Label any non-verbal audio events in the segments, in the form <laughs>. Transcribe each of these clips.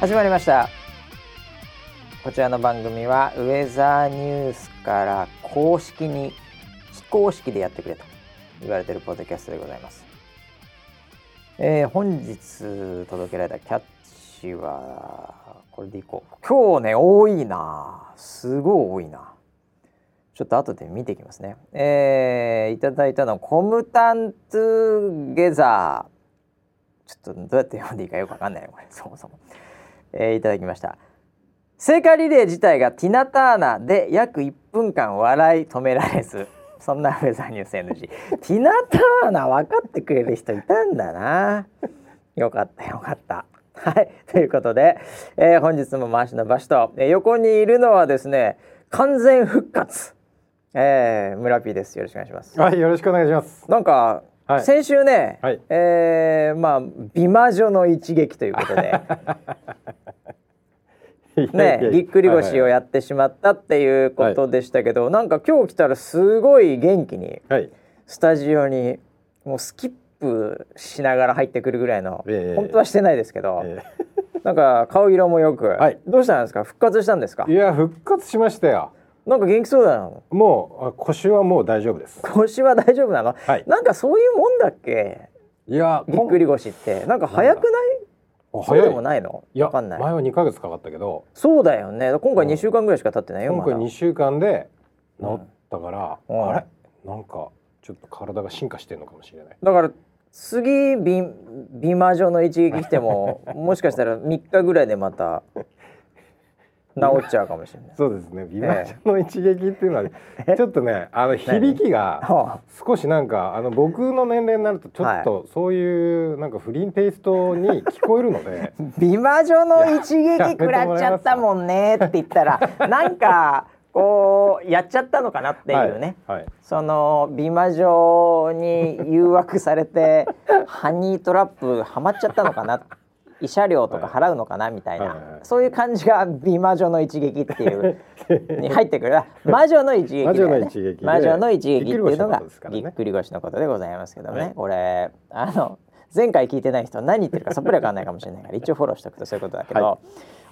始まりました。こちらの番組はウェザーニュースから公式に非公式でやってくれと言われてるポッドキャストでございます、えー、本日届けられたキャッチはこれでいこう。今日ね多いな。すごい多いな。ちょっと後で見ていきますね。えー、いただいたのコムタントゥゲザー。ちょっとどうやって読んでいいかよくわかんないこれ。そもそも、えー、いただきました。聖火リレー自体がティナ・ターナで約1分間笑い止められず <laughs> そんなウェザーニュース NG ティナ・ターナ分かってくれる人いたんだな。よかったよかった。はいということで、えー、本日も回しの場所と、えー、横にいるのはですね完全復活。えー、村 P です。よろしくお願いします。はいよろしくお願いします。なんか、はい、先週ね、はい、えー、まあ美魔女の一撃ということで <laughs> <laughs> ね、ぎっくり腰をやってしまったっていうことでしたけど、はい、なんか今日来たらすごい元気に、はい、スタジオにもうスキップしながら入ってくるぐらいの、えー、本当はしてないですけど、えー、なんか顔色もよく、はい、どうしたんですか？復活したんですか？いや復活しましたよ。なんか元気そうだな。もう腰はもう大丈夫です。腰は大丈夫なの、はい、なんかそういうもんだっけ？いやぎっくり腰って。なんか早くない？早い。でもないの？いや前は2か月かかったけど。そうだよね。今回2週間ぐらいしか経ってないよ、今回2週間で治ったから、うん、あれ？なんかちょっと体が進化してるのかもしれない。だから次美美魔女の一撃来てももしかしたら3日ぐらいでまた治っちゃうかもしれない。そうですね。美魔女の一撃っていうのは、ちょっとね、あの響きが少しなんかあの僕の年齢になるとちょっとそういうなんか不倫テイストに聞こえるので、<laughs> 美魔女の一撃食らっちゃったもんねって言ったら、なんか。こうやっちゃったのかなっていうね、はいはい、その美魔女に誘惑されてハニートラップはまっちゃったのかな慰謝料とか払うのかなみたいな、そういう感じが美魔女の一撃っていう <laughs> に入ってくる。魔女の一撃だよね。魔女の一撃っていうのがぎっくり腰のことでございますけどね、はい、これあの前回聞いてない人何言ってるかさっぱりわかんないかもしれない。から一応フォローしておくとそういうことだけど、はい、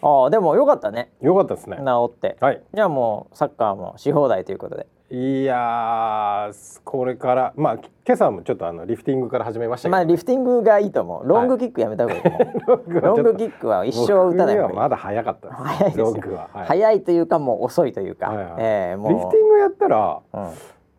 ああでもよかったね。よかったですね。治って、はい、じゃあもうサッカーもし放題ということでいやこれからまあ今朝もちょっとあのリフティングから始めましたまあリフティングがいいと思う。ロングキックやめた方がいいと思う、<laughs> はい、ロングキックは一生打たない方がいい。まだ早かった早いですロングは、はい、早いというかもう遅いというか、はい。はい、えー、もう。リフティングやったら、うん、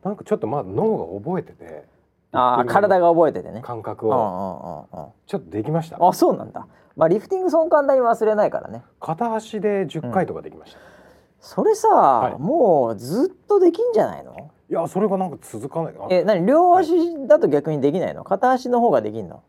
なんかちょっとまだ脳が覚えててああ体が覚えててね。感覚を、うんうんうんうん、ちょっとできました。あそうなんだ。まあリフティングそん簡単に忘れないからね。片足で10回とかできました、うんそれさ、はい、もうずっとできんじゃないの？いやそれがなんか続かない。え何？両足だと逆にできないの、はい、片足の方ができんの？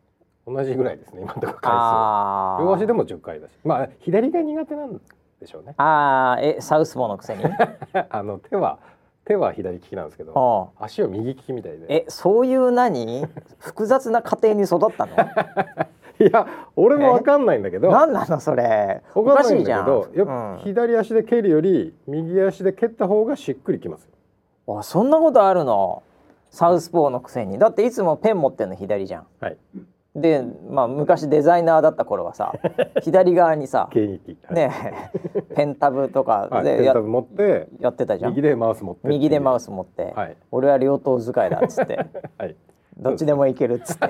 同じぐらいですね今のところ回数両足でも10回だしまあ左が苦手なんでしょうね。ああえサウスポーのくせに？<laughs> あの手は手は左利きなんですけど足は右利きみたいで。えそういう何？複雑な家庭に育ったの？<laughs> <laughs> いや俺もわかんないんだけど。何なのそれ？おかしいじゃん。やっぱ左足で蹴るより右足で蹴った方がしっくりきますよ。あそんなことあるの？サウスポーのくせに。だっていつもペン持ってんの左じゃん。はい。でまあ昔デザイナーだった頃はさ <laughs> 左側にさねペンタブとかで、はい、ペンタブ持ってやってたじゃん。右でマウス持って右でマウス持って、はい、俺は両党使いだっつって、<laughs> はい、どっちでもいけるっつって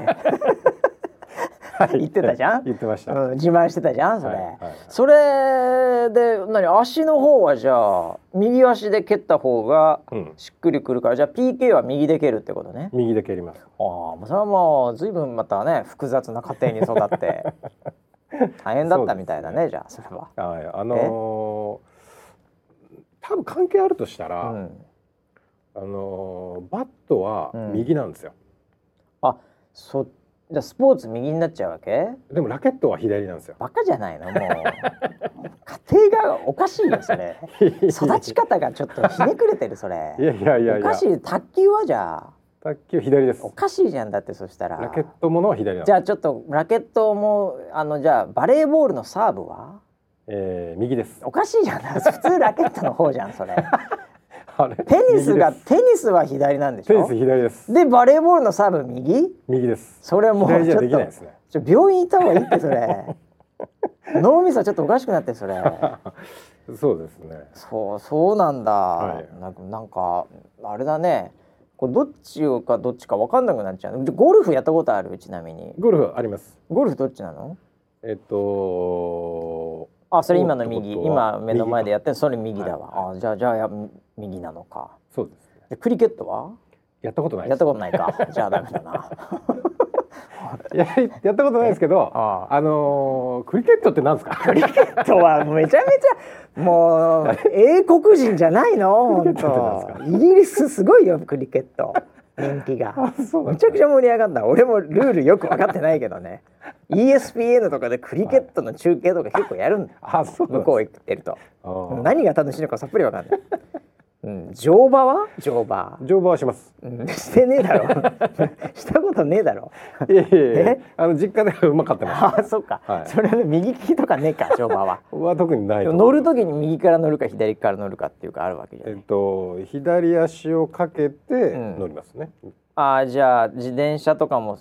言ってたじゃん？<laughs> 言ってました、うん、自慢してたじゃん？それ、はいはいはい、それで何足の方はじゃあ右足で蹴った方がしっくりくるから、うん、じゃあ PK は右で蹴るってことね？右で蹴ります。ああそれはもう随分またね複雑な家庭に育って <laughs> 大変だったみたいだね、ね、じゃあそれは。はいあのー、多分関係あるとしたら、うん、あのー、バットは右なんですよ、あそっじゃスポーツ右になっちゃうわけ？でもラケットは左なんですよ。バカじゃないの？もう。<laughs> 家庭がおかしいよそれ。<laughs> 育ち方がちょっとひねくれてるそれ。いやいやいやおかしい卓球はじゃあ。卓球左です。おかしいじゃんだってそしたら。ラケットものは左じゃあちょっとラケットもあのじゃあバレーボールのサーブは？えー、右です。おかしいじゃん普通ラケットの方じゃんそれテニスがテニスは左なんでしょ？テニス左です。でバレーボールのサーブ右？右です。それもうちょっと、ね、病院行った方がいいってそれ。<laughs> 脳みそちょっとおかしくなってそれ。<laughs> そうですね。そうそうなんだ、はい。なんかなんかあれだね。これどっちかどっちか分かんなくなっちゃう。でゴルフやったことある？ちなみに。ゴルフあります。ゴルフどっちなの？えっとあそれ今の右。今目の前でやってる。それ右だわ、はい。あじゃあじゃあや右なのか。そうですね。でクリケットは？やったことないやったことないか。<laughs> じゃあダメだな。<laughs> ややったことないですけどああ。のークリケットってなんですか？クリケットはめちゃめちゃもう <laughs> 英国人じゃないの？本当。イギリスすごいよクリケット。人気が。めちゃくちゃ盛り上がった俺もルールよく分かってないけどね。ESPN とかでクリケットの中継とか結構やるんだ。あそうなんです向こう行ってると。何が楽しいのかさっぱり分かんない、うん、乗馬は？乗馬、乗馬はします。うん、してねえだろ。<laughs> したことねえだろ。いやいやいや。え？あの実家ではうまかったまあそっか、はい。それの右利きとかねえか乗馬は。す <laughs> は特にない乗る時に右から乗るか左から乗るかっていうかあるわけじゃえっない、と左足をかけてん。乗りますね、ああじゃあ自転車とかも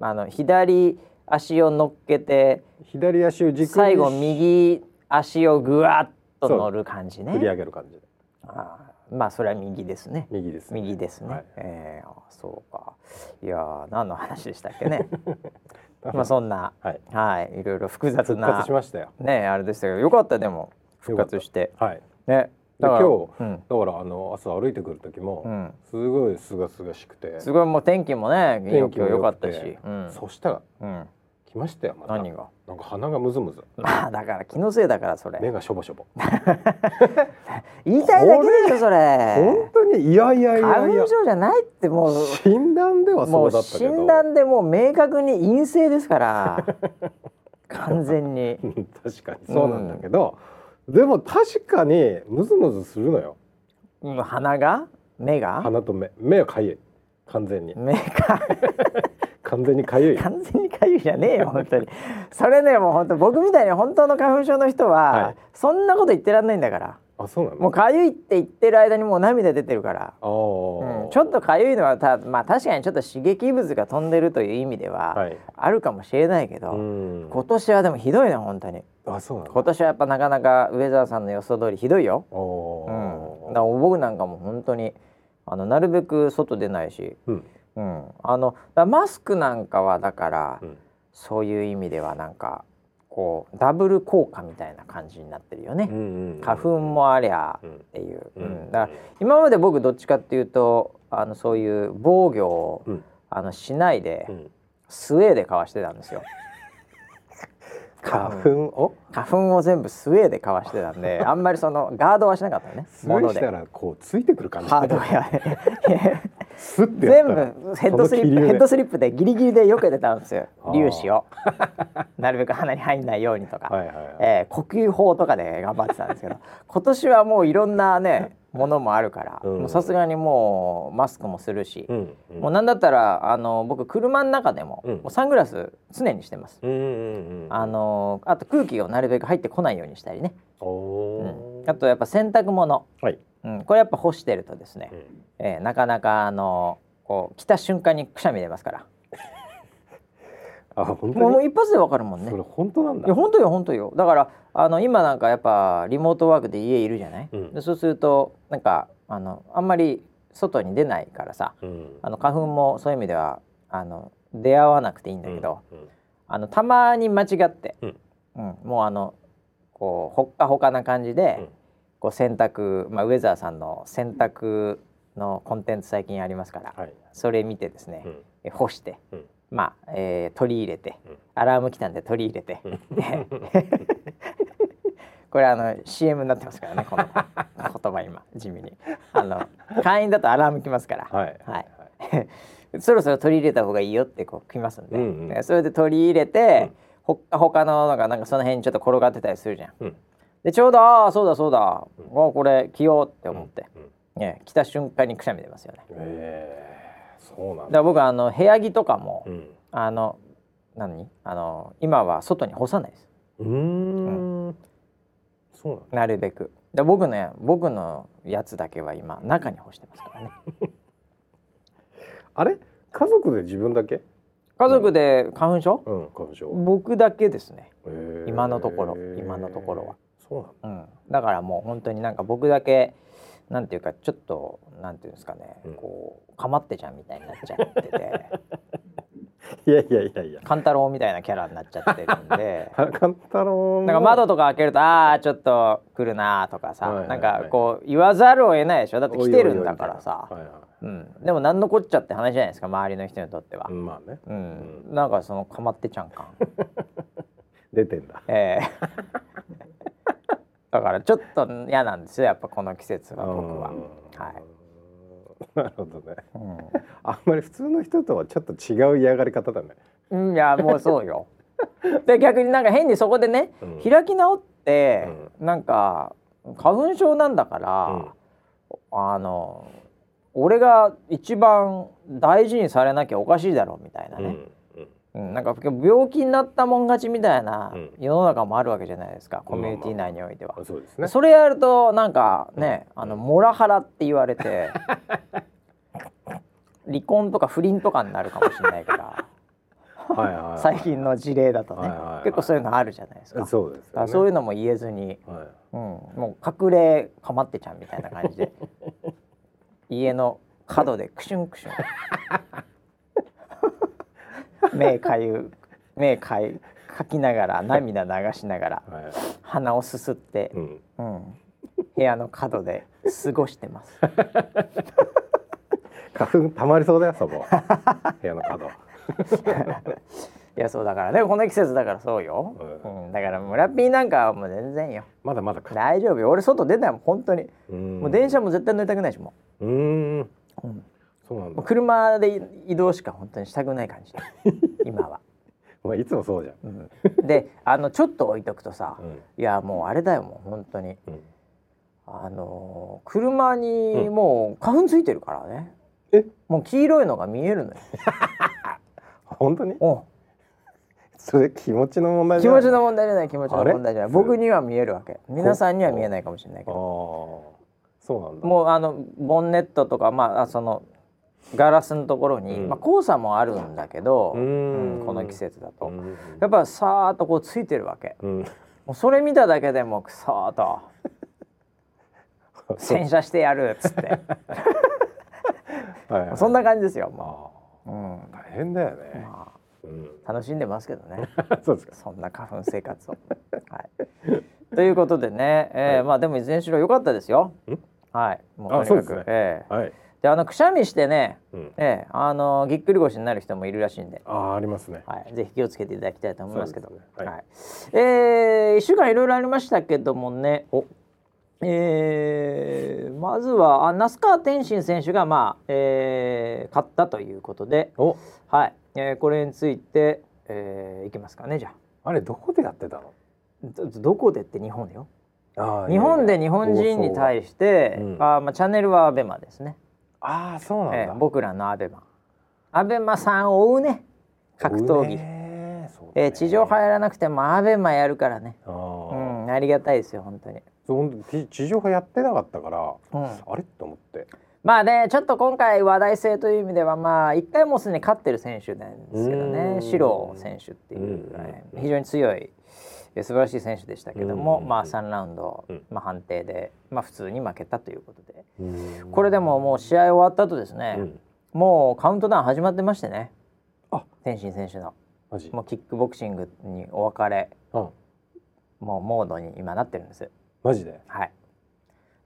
あの左足を乗っけて左足を軸に最後右足をぐわっと乗る感じ振りね上げる感じであーまあそれは右ですね。右ですね。右ですね、はい。えーあそうか。いやー何の話でしたっけね。<laughs> まあそんなはい。はいいろいろ複雑復な活しましたよ。ねあれでしたけどよかったでも復活して。はい。ねで今日、うん。だからあの朝歩いてくる時も、うん、すごい清々しくて。すごいもう天気もね天気も良かったし、うん。そしたらうん、来ましたよまた。何が？なんか鼻がムズムズ。<laughs> まあだから気のせいだからそれ。目がしょぼしょぼ。<laughs> 言いたいだけでしょそれ。本当にいやいやいや花粉症じゃないってもう。診断ではそもううだったけど。診断でもう明確に陰性ですから。<laughs> 完全に。うん確かにそうなんだけど、でも確かにムズムズするのよ。うん鼻が？目が？鼻と目。目はかゆい。完全に。目が完全にかゆい。完全にじゃねえよ本当に。それねもう本当僕みたいに本当の花粉症の人は、はい。そんなこと言ってらんないんだから。あそうなの？もうかゆいって言ってる間にもう涙出てるから。うん、ちょっとかゆいのはたまあ確かにちょっと刺激物が飛んでるという意味でははい。あるかもしれないけど、うん。今年はでもひどいね本当に。あそうなの？今年はやっぱなかなか上澤さんの予想通りひどいよ、おうん、だーから僕なんかも本当にあのなるべく外出ないし、うん。うん、あのマスクなんかはだから、うんそういう意味ではなんかこうダブル効果みたいな感じになってるよね、うんうん花粉もありゃうんっていう、ううん。んだから今まで僕どっちかっていうとあのそういう防御を、うん。あのしないで、うん。スウェーでかわしてたんですよ。<laughs> 花粉を？花粉を全部スウェーでかわしてたんで <laughs> あんまりそのガードはしなかったのね。すごい物で。したらこうついてくる感じ。ハードウェアで <laughs> スッてや全部ヘッドスリップヘッドスリップでギリギリで避けてたんですよ。粒子を。<laughs> なるべく鼻に入んないようにとか、はいはいはい。えー呼吸法とかで頑張ってたんですけど。<laughs> 今年はもういろんなねものもあるからさすがにもうマスクもするし、うんうん。もうなんだったらあの僕車の中でも,、うん。もうサングラス常にしてます。うんうんうんあのあと空気をなるべく入ってこないようにしたりね、うん、あとやっぱ洗濯物、はいうん、これやっぱ干してるとですね、うん。えーなかなかあのこう来た瞬間にくしゃみ出ますから。<laughs> あ本当もう一発でわかるもんね。それ本当なんだ。いや本当よ本当よ。だからあの今なんかやっぱリモートワークで家いるじゃない、うん。でそうするとなんかあのあんまり外に出ないからさうん。あの花粉もそういう意味ではあの出会わなくていいんだけど、うん。あのたまに間違って、うん。うんもうあのこうほっかほかな感じで、うんこう洗濯、まあ、ウェザーさんの洗濯のコンテンツ最近ありますから、はい。それ見てですね、うん。え干して、うん。まあ、えー取り入れて、うん。アラーム来たんで取り入れて、うん。<laughs> これあの CM になってますからねこの言葉今地味に。あの会員だとアラーム来ますから、はい。はい。<laughs> そろそろ取り入れた方がいいよってこう来ますんで、うんうん。でそれで取り入れて、ほっか他のなんかなんかその辺にちょっと転がってたりするじゃん。うんでちょうどああそうだそうだ、あこれ着ようって思って、うん。ね、着た瞬間にくしゃみ出ますよね。えー。そうなんだ。僕あの部屋着とかも、うん。あの何？あの今は外に干さないです。うーん。そうなんだ。なるべく。で僕ね僕のやつだけは今中に干してますからね。<laughs> あれ？家族で自分だけ？家族で花粉症、うん。花粉症。僕だけですね、へ今のところ今のところは。そうなんうん、だからもう本当になんか僕だけなんていうかちょっとなんていうんですかね、うん。こうかまってちゃんみたいになっちゃってて。<laughs> いやいやいやいや。勘太郎みたいなキャラになっちゃってるんで。<laughs> カンタロウも。なんか窓とか開けるとああちょっと来るなとかさ、はいはいはい。なんかこう言わざるを得ないでしょ？だって来てるんだからさ。うん、でも何のこっちゃって話じゃないですか周りの人にとっては、いまあね。うん。なんかそのかまってちゃん感。<laughs> 出てんだ。ええだからちょっと嫌なんですよやっぱこの季節は僕は、はい。なるほどね。うあんまり普通の人とはちょっと違う嫌がり方だね。ん、いやもうそうよ。で逆になんか変にそこでね、うん。開き直って、なんか花粉症なんだから、あの俺が一番大事にされなきゃおかしいだろうみたいなうん。ね、うんうんなんか病気になったもん勝ちみたいなうん世の中もあるわけじゃないですか、コミュニティ内においては。うんそうですね。それやるとなんかね、あのモラハラって言われて <laughs> 離婚とか不倫とかになるかもしれないからはいはいはい最近の事例だとね、はいはいはい結構そういうのあるじゃないですか。そうですよね。そういうのも言えずに、はい。うん、もう隠れかまってちゃんみたいな感じで <laughs> 家の角でクシュンクシュン目かゆ目かゆかきながら涙流しながらはい。鼻をすすって、うん。うん、部屋の角で過ごしてます。花粉たまりそうだよそこ。部屋の角。<laughs> いやそうだからねこの季節だからそうよ、ううん、だから村ピーなんかはもう全然よまだまだか。大丈夫よ俺外出たよ本当にうんもう電車も絶対乗りたくないしもうーん。う、うんそうなんだ。車で移動しか本当にしたくない感じ。<laughs> 今は、まあいつもそうじゃん。うん、であのちょっと置いとくとさ、うん。いやもうあれだよもう本当に。うん。あのー車にもう花粉ついてるからね、え？もう黄色いのが見えるのよ。<laughs> 本当に？おそれ気持ちの問題じゃない気持ちの問題じゃない気持ちの問題じゃない。僕には見えるわけ。皆さんには見えないかもしれないけああどそうなんだ。もうあのボンネットとかまああそのガラスのところに、うん。まあ、黄砂もあるんだけど、うーん。うんこの季節だと、うん。やっぱさーっとこうついてるわけ。うん。もうそれ見ただけでもうさーっと。<laughs> 洗車してやるっつって。はいはい。そんな感じですよもう、うん。あ大変だよね。まうん。あ、楽しんでますけどね。<laughs> そうですか。そんな花粉生活を。はい、ということでね、えーはい。まあでもいずれにしろ良かったですよ。ん？はい、もうあとにかく、ね。ええ。はい。であのくしゃみしてね、うん。ええあのぎっくり腰になる人もいるらしいんで、ああありますね。はい、ぜひ気をつけていただきたいと思いますけど、ね。はい。はい。えー、1週間いろいろありましたけどもね。お。えー、まずはあ那須川天心選手が、まあえー、勝ったということで、お。はい。えー、これについて、えー、いきますかねじゃあ。あれどこでやってたの？どどこでって日本でよ。あ日本で日本人に対して、う。んあーまあチャンネルはアベマですね、ああそうなんだ。えー僕らのアベマ。アベマさん追うね。格闘技、ねえー地上入らなくてもアベマやるからね。あうーんありがたいですよ本当に、そう地地上波やってなかったからうん、あれ？と思って。まあねちょっと今回話題性という意味ではまあ一回もうすでに勝ってる選手なんですけどうねん。シロー選手っていう、非常に強いえー素晴らしい選手でしたけども、うんまあ3ラウンド、うん。まあ、判定で、まあ、普通に負けたということで。うん。これでももう試合終わった後ですね、うん。もうカウントダウン始まってましてね。あ。天心選手の。マジ？もうキックボクシングにお別れ。うん。もうモードに今なってるんです。マジで？はい。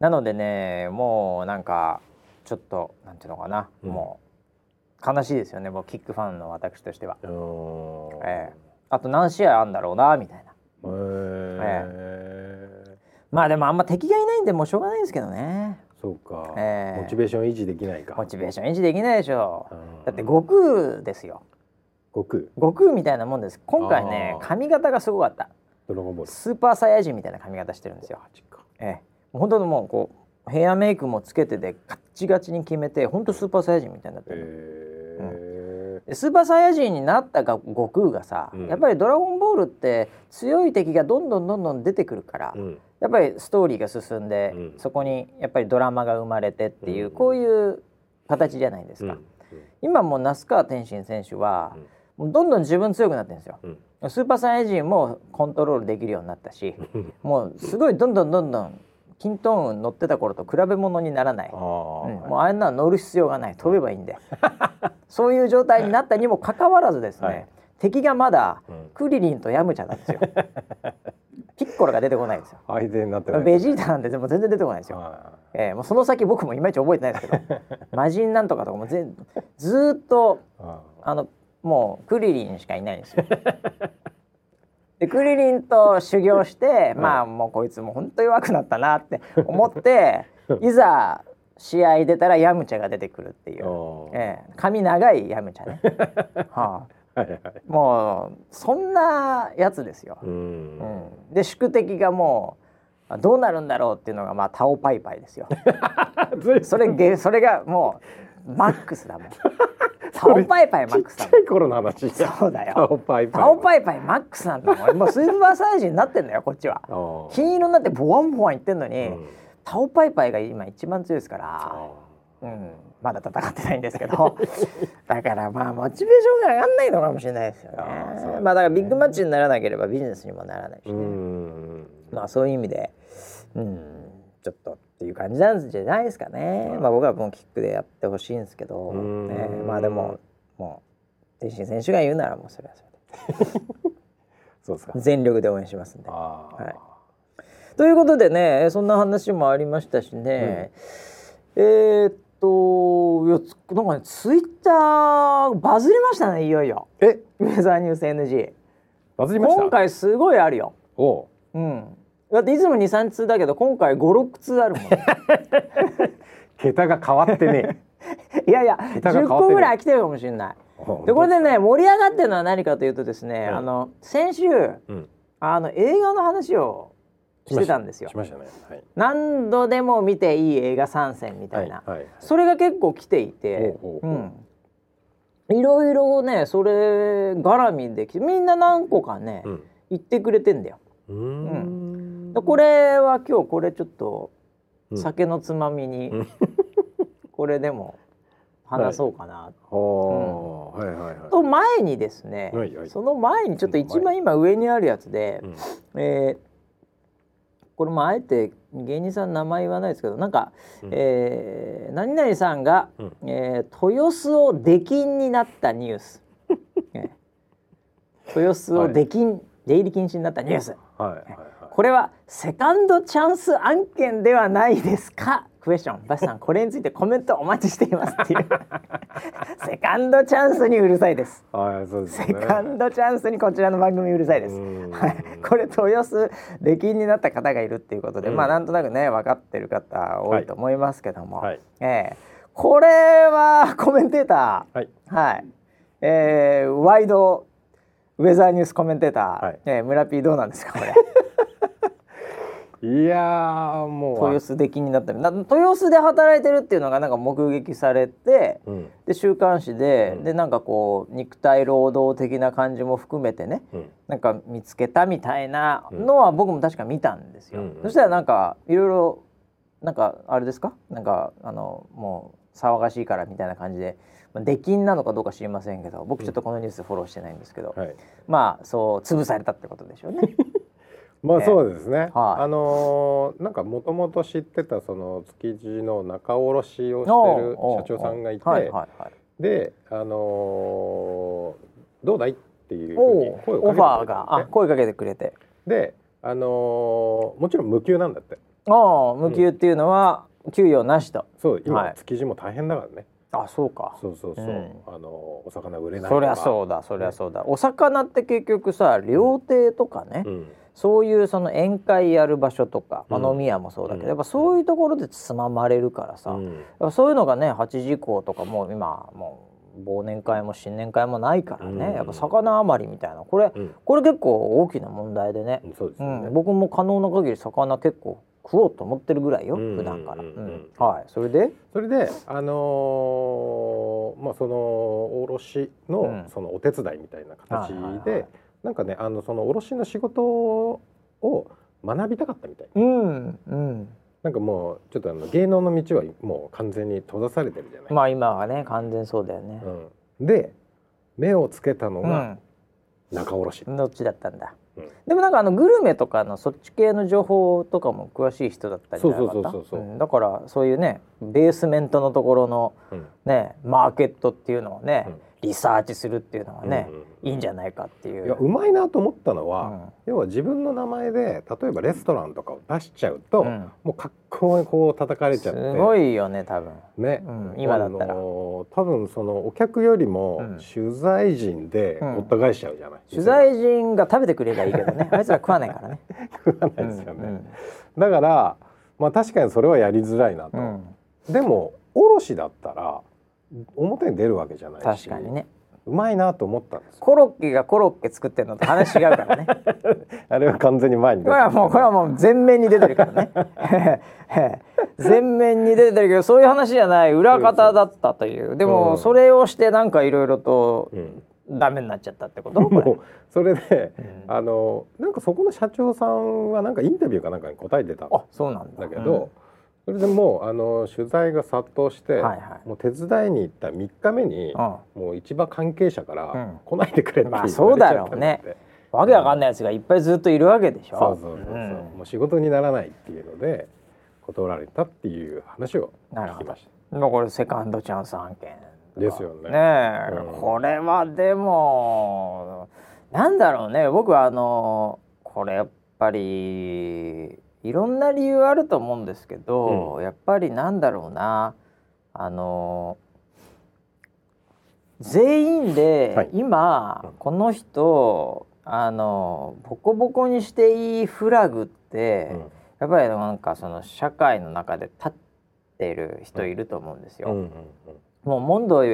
なのでねもうなんかちょっとなんていうのかな、うん。もう悲しいですよねもうキックファンの私としては。ええ。あと何試合あんだろうなみたいなへえまあでもあんま敵がいないんでもうしょうがないですけどね。そうか、ええ。モチベーション維持できないか。モチベーション維持できないでしょう。んだって悟空ですよ。悟空。悟空みたいなもんです。今回ね髪型がすごかった。ドラゴンボール。スーパーサイヤ人みたいな髪型してるんですよ。ええ。本当にもうこうヘアメイクもつけてでガッチガチに決めて本当スーパーサイヤ人みたいになってる、へでスーパーサイヤ人になったが悟空がさ、うん。やっぱり「ドラゴンボール」って強い敵がどんどんどんどん出てくるから、えうん。やっぱりストーリーが進んで、うん。そこにやっぱりドラマが生まれてっていう、うん。こういう形じゃないですか。うん。今もう那須川天心選手は、どんどん自分強くなってるんですよ、うん、スーパーサイヤ人もコントロールできるようになったし <laughs> もうすごいどんどんどんどんキントーン乗ってた頃と比べ物にならない、うん、もうあんな乗る必要がない。飛べばいいんで <laughs> そういう状態になったにもかかわらずですね、はい、敵がまだクリリンとヤムチャなんですよ。<laughs> ピッコロが出てこないですよ。相手になってベジータなんてでも全然出てこないですよ。えー、もうその先僕もいまいち覚えてないですけど、<laughs> 魔人なんとかとかもぜずっとあのもうクリリンしかいないんですよ。でクリリンと修行して、まあもうこいつも本当弱くなったなって思っていざ試合出たらヤムチャが出てくるっていう、ええ、髪長いヤムチャね。<laughs> はあ。はいはい、もうそんなやつですよ。うん、で宿敵がもうどうなるんだろうっていうのがまあタオパイパイですよ。<laughs> それそれがもうマックスだもん。<laughs> タオパイパイマックスちっちゃい頃の話そうだよ。タオパイパイタオパイパイマックスなんだもん。もうスーパーサイヤ人になってんだよこっちは。<laughs> 金色になってボワンボワンいってんのに、うん、タオパイパイが今一番強いですから。うん。まだ戦ってないんですけど。<laughs> だからまあモチベーションが上がんないのかもしれないですよね。まあだからビッグマッチにならなければビジネスにもならないしね。まあそういう意味でうん。ちょっとっていう感じなんじゃないですかね。まあ僕はもうキックでやってほしいんですけど、ね、まあでももう天心選手が言うならもうそれはそれで。そうですか。全力で応援しますんで。はい、ということでねそんな話もありましたしね、うん、えー、っといやなんかねツイッターバズりましたねいよいよ。え？ウェザーニュース NG。バズりました？今回すごいあるよ。おう。うんだっていつも23通だけど今回56通あるもん。<laughs> <laughs> 桁が変わってねいやいや10個ぐらい来てるかもしれない。でこれでね盛り上がってるのは何かというとですね、あの先週、うん、あの映画の話をしてたんですよ。ね、はい、何度でも見ていい映画参戦みたいな、はい。はい、それが結構来ていて、うん、いろいろねそれ絡みでみんな何個かね、うん、言ってくれてんだよ。うんこれは今日これちょっと酒のつまみに、<laughs> これでも話そうかな。と。と前にですね、はいはい、その前にちょっと一番今上にあるやつで、うん、えー、これもあえて芸人さん名前言わないですけどなんか、うん、えー、何々さんが、うん、えー、豊洲を出禁になったニュース、<laughs> 豊洲を出禁、はい、出入り禁止になったニュース。はいはいこれはセカンドチャンス案件ではないですか？クエスチョンバシさんこれについてコメントお待ちしていますっていう。<laughs> セカンドチャンスにうるさいです。です、ね、セカンドチャンスにこちらの番組うるさいです。はい、これ豊洲出禁になった方がいるっていうことで、うん、まあなんとなくね分かってる方多いと思いますけども、はい、えー、これはコメンテーター、はい、はい、えー、ワイドウェザーニュースコメンテーター、はい、えー、村 P どうなんですかこれ。<laughs> いやもう。豊洲で気になった豊洲で働いてるっていうのがなんか目撃されて、うん、で週刊誌で、うん、でなんかこう肉体労働的な感じも含めてね、うん、なんか見つけたみたいなのは僕も確か見たんですよ。そしたらなんかいろいろなんかあれですか？なんかあのもう騒がしいからみたいな感じで。出禁なのかどうか知りませんけど僕ちょっとこのニュースフォローしてないんですけど、はい、まあそう潰されたってことでしょうね。まあそうですね。はい、あのー、なんかもともと知ってたその築地の仲卸をしてる社長さんがいて、はいはいはい、で、あのー、どうだいっていうふうに声をかけてくれて、オファーがあ声かけてくれて、で、あのー、もちろん無給なんだって。ああ、無給っていうのは、給与なしと。そう今、はい、築地も大変だからね。あそうか。そうそうそう、うん、あのお魚売れないそりゃそうだそりゃそうだ、ね、お魚って結局さ料亭とかね、うん、そういうその宴会やる場所とか、まあ、飲み屋もそうだけど、やっぱそういうところでつままれるからさ、そういうのがね8時以降とかもう今もう忘年会も新年会もないからね、やっぱ魚余りみたいな。これ、これ結構大きな問題でね,、うん。僕も可能な限り魚結構食おうと思ってるぐらいよ、普段から、はい。それで？それであのー、まあその卸のそのお手伝いみたいな形で、なんかねあのその卸の仕事を学びたかったみたい、うんうん、なんかもうちょっとあの芸能の道はもう完全に閉ざされてるじゃない。まあ今はね完全そうだよね、うん、で目をつけたのがうん。仲卸、どっちだったんだ。うん。でもなんかあのグルメとかのそっち系の情報とかも詳しい人だったんじゃなかった？そうそうそうそうそう。ん。だからそういうねベースメントのところのうん。ねマーケットっていうのをね、うんリサーチするっていうのはね、うん。うんいいんじゃないかっていう。いやうまいなと思ったのは、うん。要は自分の名前で例えばレストランとかを出しちゃうと、うん。もう格好にこう叩かれちゃって。すごいよね多分。ね、うん。今だったら。あのー多分そのお客よりもうん。取材陣でうん。ごった返しちゃうじゃない、取材陣が食べてくればいいけどね。あいつら食わないからね。食わないですよね、うん。だからまあ確かにそれはやりづらいなと、うん。でも卸だったら表に出るわけじゃないし確かにね。うまいなと思ったんですよコロッケがコロッケ作ってるのと話違うからね。<laughs> あれは完全に前に出これはもうこれはもう全面に出てるからね。全面に出てるけど <laughs> そういう話じゃない裏方だったという。でうんもそれをしてなんかいろいろとうんダメになっちゃったってこと？もうそれで、うんあのなんかそこの社長さんはなんかインタビューかなんかに答えてたんあそうなんだ。だけど、それでもうあの取材が殺到して、はいはい。もう手伝いに行った3日目に、うん、うんもう市場関係者から、うん。来ないでくれって言わまあれちゃそうだろうったんね。わけわかんないやつがいっぱいずっといるわけでしょ。そうそうそうそう、ん。もう仕事にならないっていうので断られたっていう話を聞きましまあこれセカンドチャンス案件ですよね。ねえ、うん。これはでもなんだろうね。僕はあのこれやっぱりいろんな理由あると思うんですけど、やっぱりなんだろうな。あの全員はでい。今、うん。この人あのボコボコにしていいフラグって、た。うん。やっぱりなんかその社会の中で立っている人いると思うんですよ。うんうんもう問答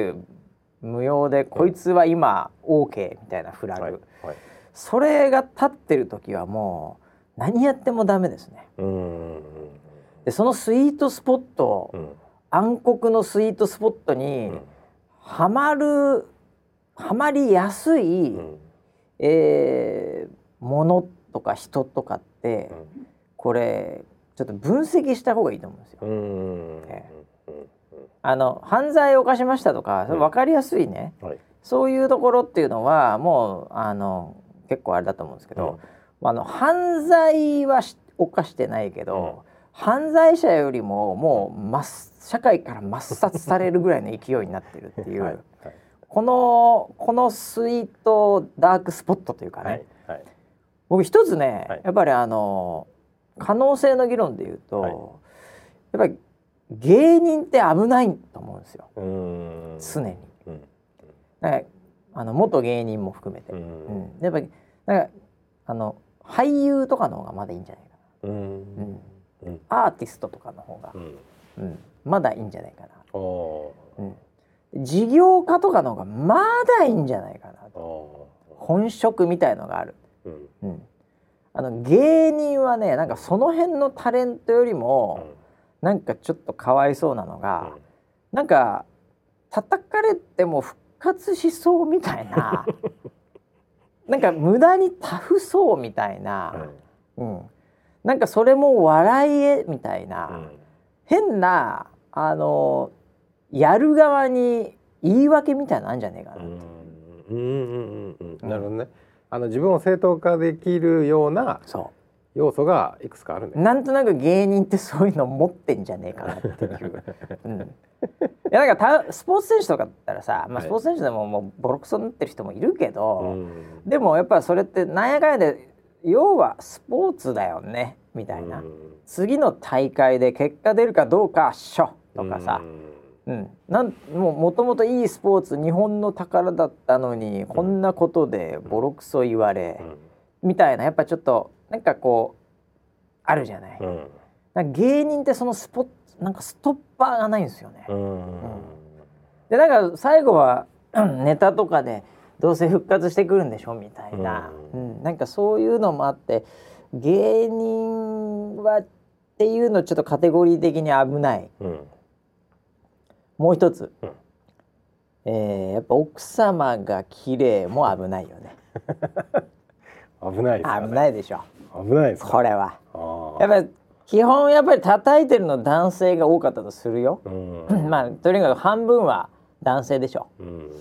無用でこいつは今 OK みたいなフラグ、それが立ってる時はもう何やってもダメですね。うん。うんでそのスイートスポット、うん。暗黒のスイートスポットにうんはまるはまりやすい、うん。えーものとか人とかって、これちょっと分析した方がいいと思うんですよ。あの犯罪を犯しましたとか、それ分かりやすいね。はい。そういうところっていうのはもうあの結構あれだと思うんですけど、あの犯罪はし犯してないけど、犯罪者よりももうまっ社会から抹殺されるぐらいの勢いになってるっていう、はいはい。このこのスイートダークスポットというかね、はいはい。僕一つね、はい。やっぱりあの可能性の議論で言うと、はい。やっぱり芸人って危ないと思うんですよ。うん。常に。うん。なんかあの元芸人も含めて、ううん。んやっぱりなんかあの俳優とかの方がまだいいんじゃないかうんうん。うん。なアーティストとかの方が。う、ん。うん。まだいいんじゃないかな、おうん、事業家とかの方がまだいいんじゃないかな。本職みたいのがある、ーうん。うん、あの芸人はねなんかその辺のタレントよりも、なんかちょっとかわいそうなのが、なんか叩かれても復活しそうみたいな <laughs> なんか無駄にタフそうみたいな、うん、なんかそれも笑いえみたいな、変なあのやる側に言い訳みたいなのあるんじゃねえかな、うん。うんうんうんうんなるほどね。あの自分を正当化できるようなそ要素がいくつかあるんうだよ。なんとなく芸人ってそういうの持ってんじゃねえかなっていう。<laughs> うん、いやなんかたスポーツ選手とかだったらさ、まあ、はい。スポーツ選手でももうボロクソになってる人もいるけど、うん。でもやっぱそれってなんやかんやで要はスポーツだよねみたいな、次の大会で結果出るかどうかっしょとかさ、うん。なんもうもともといいスポーツ日本の宝だったのにこんなことでボロクソ言われ、みたいなやっぱちょっとなんかこうあるじゃない、うん。芸人ってそのスポなんかストッパーがないんですよね。うん。でなんか最後はうんネタとかでどうせ復活してくるんでしょみたいな、ううん。なんかそういうのもあって芸人はっていうのちょっとカテゴリー的に危ない。うん。もう一つ、うん。えーやっぱ奥様が綺麗も危ないよね。<laughs> 危ないですかね。危ないでしょ危ないですか？これは。やっぱり基本やっぱり叩いてるの男性が多かったとするよ、うん。<laughs> まあとにかく半分は男性でしょ。うん。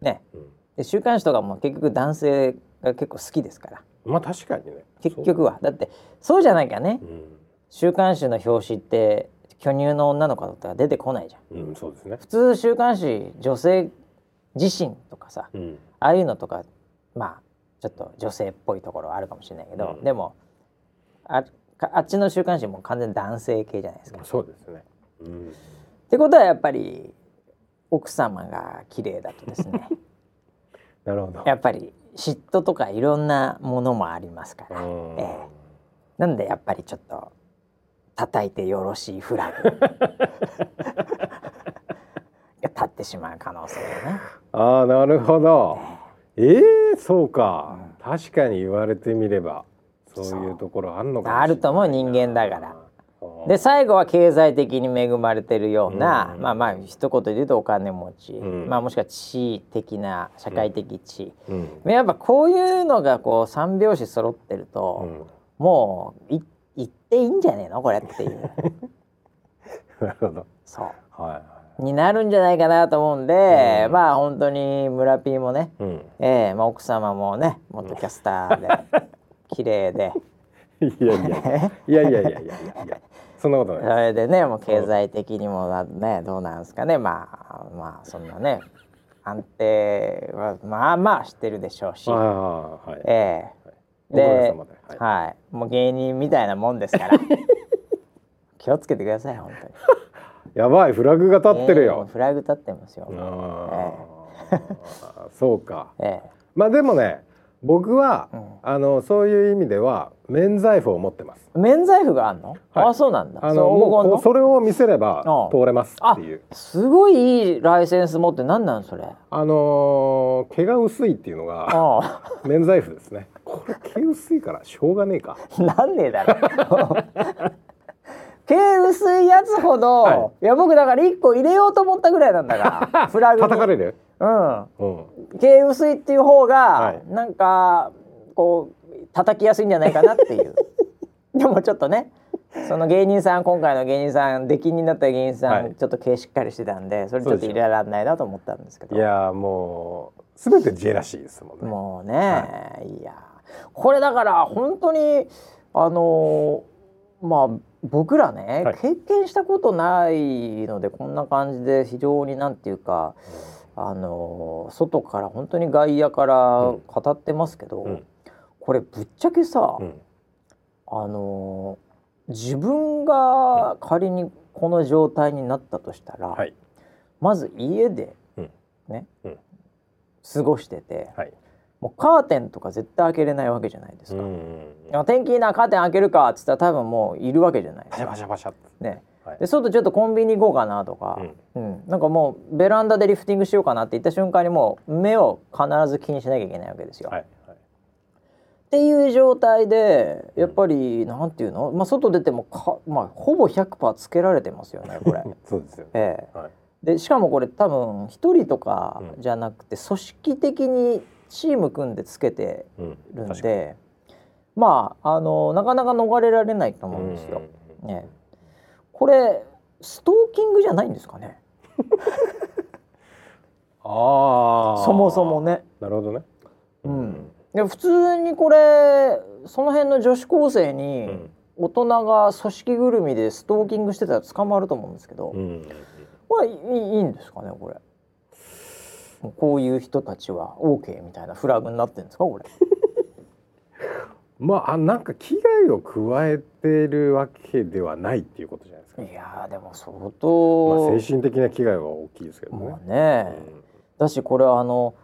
ね。うん。で週刊誌とかも結局男性が結構好きですから。まあ確かにね。結局は。だってそうじゃなきゃね。そう,、週刊誌の表紙って巨乳の女の子とか出てこないじゃん、うん、そうですね。普通週刊誌女性自身とかさうん。ああいうのとかまあちょっと女性っぽいところはあるかもしれないけど、うん。でもあかあっちの週刊誌も完全に男性系じゃないですか。っそうですね。うん。てことはやっぱり奥様が綺麗だとですね。<laughs> なるほど。やっぱり嫉妬とかいろんなものもありますから、うん。ええ。なんでやっぱりちょっと叩いてよろしいフラグ。<laughs> が立ってしまう可能性がね。ああなるほど。ええそうか、確かに言われてみればそういうところあんのかあると思う人間だから。で最後は経済的に恵まれてるような、うん。まあまあ一言で言うとお金持ち、うん。まあもしくは地位的な社会的地位、うん。やっぱこういうのがこう三拍子揃ってるうと、ん。もうい言っていいんじゃねえの？これっていう。<laughs> なるほど。そう。はになるんじゃないかなと思うんで、うん、まあ本当に村 P もね、うん、えー、まあ、奥様もねもっとキャスターで、<laughs> 綺麗で。いやいやいやいやいやいやいやそんなことない。それでねもう経済的にもねどうなんですかね。まあまあそんなね安定はまあまあしてるでしょうし、はい、えー、で、はい、はい、もう芸人みたいなもんですから。<laughs> 気をつけてください本当に。やばいフラグが立ってるええもうよ、フラグ立ってますよ、あー。<laughs> そうか。ええ。まあでもね僕は、うん。あのそういう意味では免罪符を持ってます。免罪符があんの、はい。あそうなんだ。あのそれを見せればうん通れますあっていう。すごいいいライセンス持ってなんなんそれ？あのー毛が薄いっていうのがあ <laughs> 免罪符ですね。これ毛薄いからしょうがねえか。あなんねえだろ毛薄いやつほど、、はい。や僕だから一個入れようと思ったぐらいなんだから <laughs> フラグに。叩かれる？うん。うん。毛薄いっていう方が、はい。なんかこう叩きやすいんじゃないかなっていう。<laughs> でもちょっとねその芸人さん今回の芸人さん出禁になった芸人さん、はい。ちょっと毛しっかりしてたんでそれちょっと入れられないなと思ったんですけど。いやーもうすべてジェラシーですもんね。もうね、い、やこれだから本当にあのまあ僕らね、はい。経験したことないのでこんな感じで非常になんていうかあの外から本当に外野から語ってますけど、うん。これぶっちゃけさ、うん。あの自分が仮にこの状態になったとしたら、はい。まず家でうん。ね、うん。過ごしてて、はいもうカーテンとか絶対開けれないわけじゃないですか。うん天気いいなカーテン開けるかっつったら多分もういるわけじゃないでパすか。シャパシャパシャね、はい。で外ちょっとコンビニ行こうかなとか、うん。なんかもうベランダでリフティングしようかなって言った瞬間にもう目を必ず気にしなきゃいけないわけですよ。はいはい。っていう状態でやっぱりなんていうの、まあ、外出てもか、まあ、ほぼ100%つけられてますよねこれ。<laughs> そうですよね。ええ。はい。でしかもこれ多分一人とかうん。じゃなくて組織的にチーム組んでつけてうんるん確かに。でまああのなかなか逃れられないと思うんですよ。うんね、これストーキングじゃないんですかね？<laughs> ああそもそもね。なるほどね。うん。で普通にこれその辺の女子高生うにん。大人が組織ぐるみでストーキングしてたら捕まると思うんですけど、うん。これいいんですかねこれ？こういう人たちは OK みたいなフラグになってるんですかこれ？<laughs> まああなんか危害を加えてるわけではないっていうことじゃないですか、いやーでも相まあ、当、精神的な危害は大きいですけどね。もうね、だしこれあの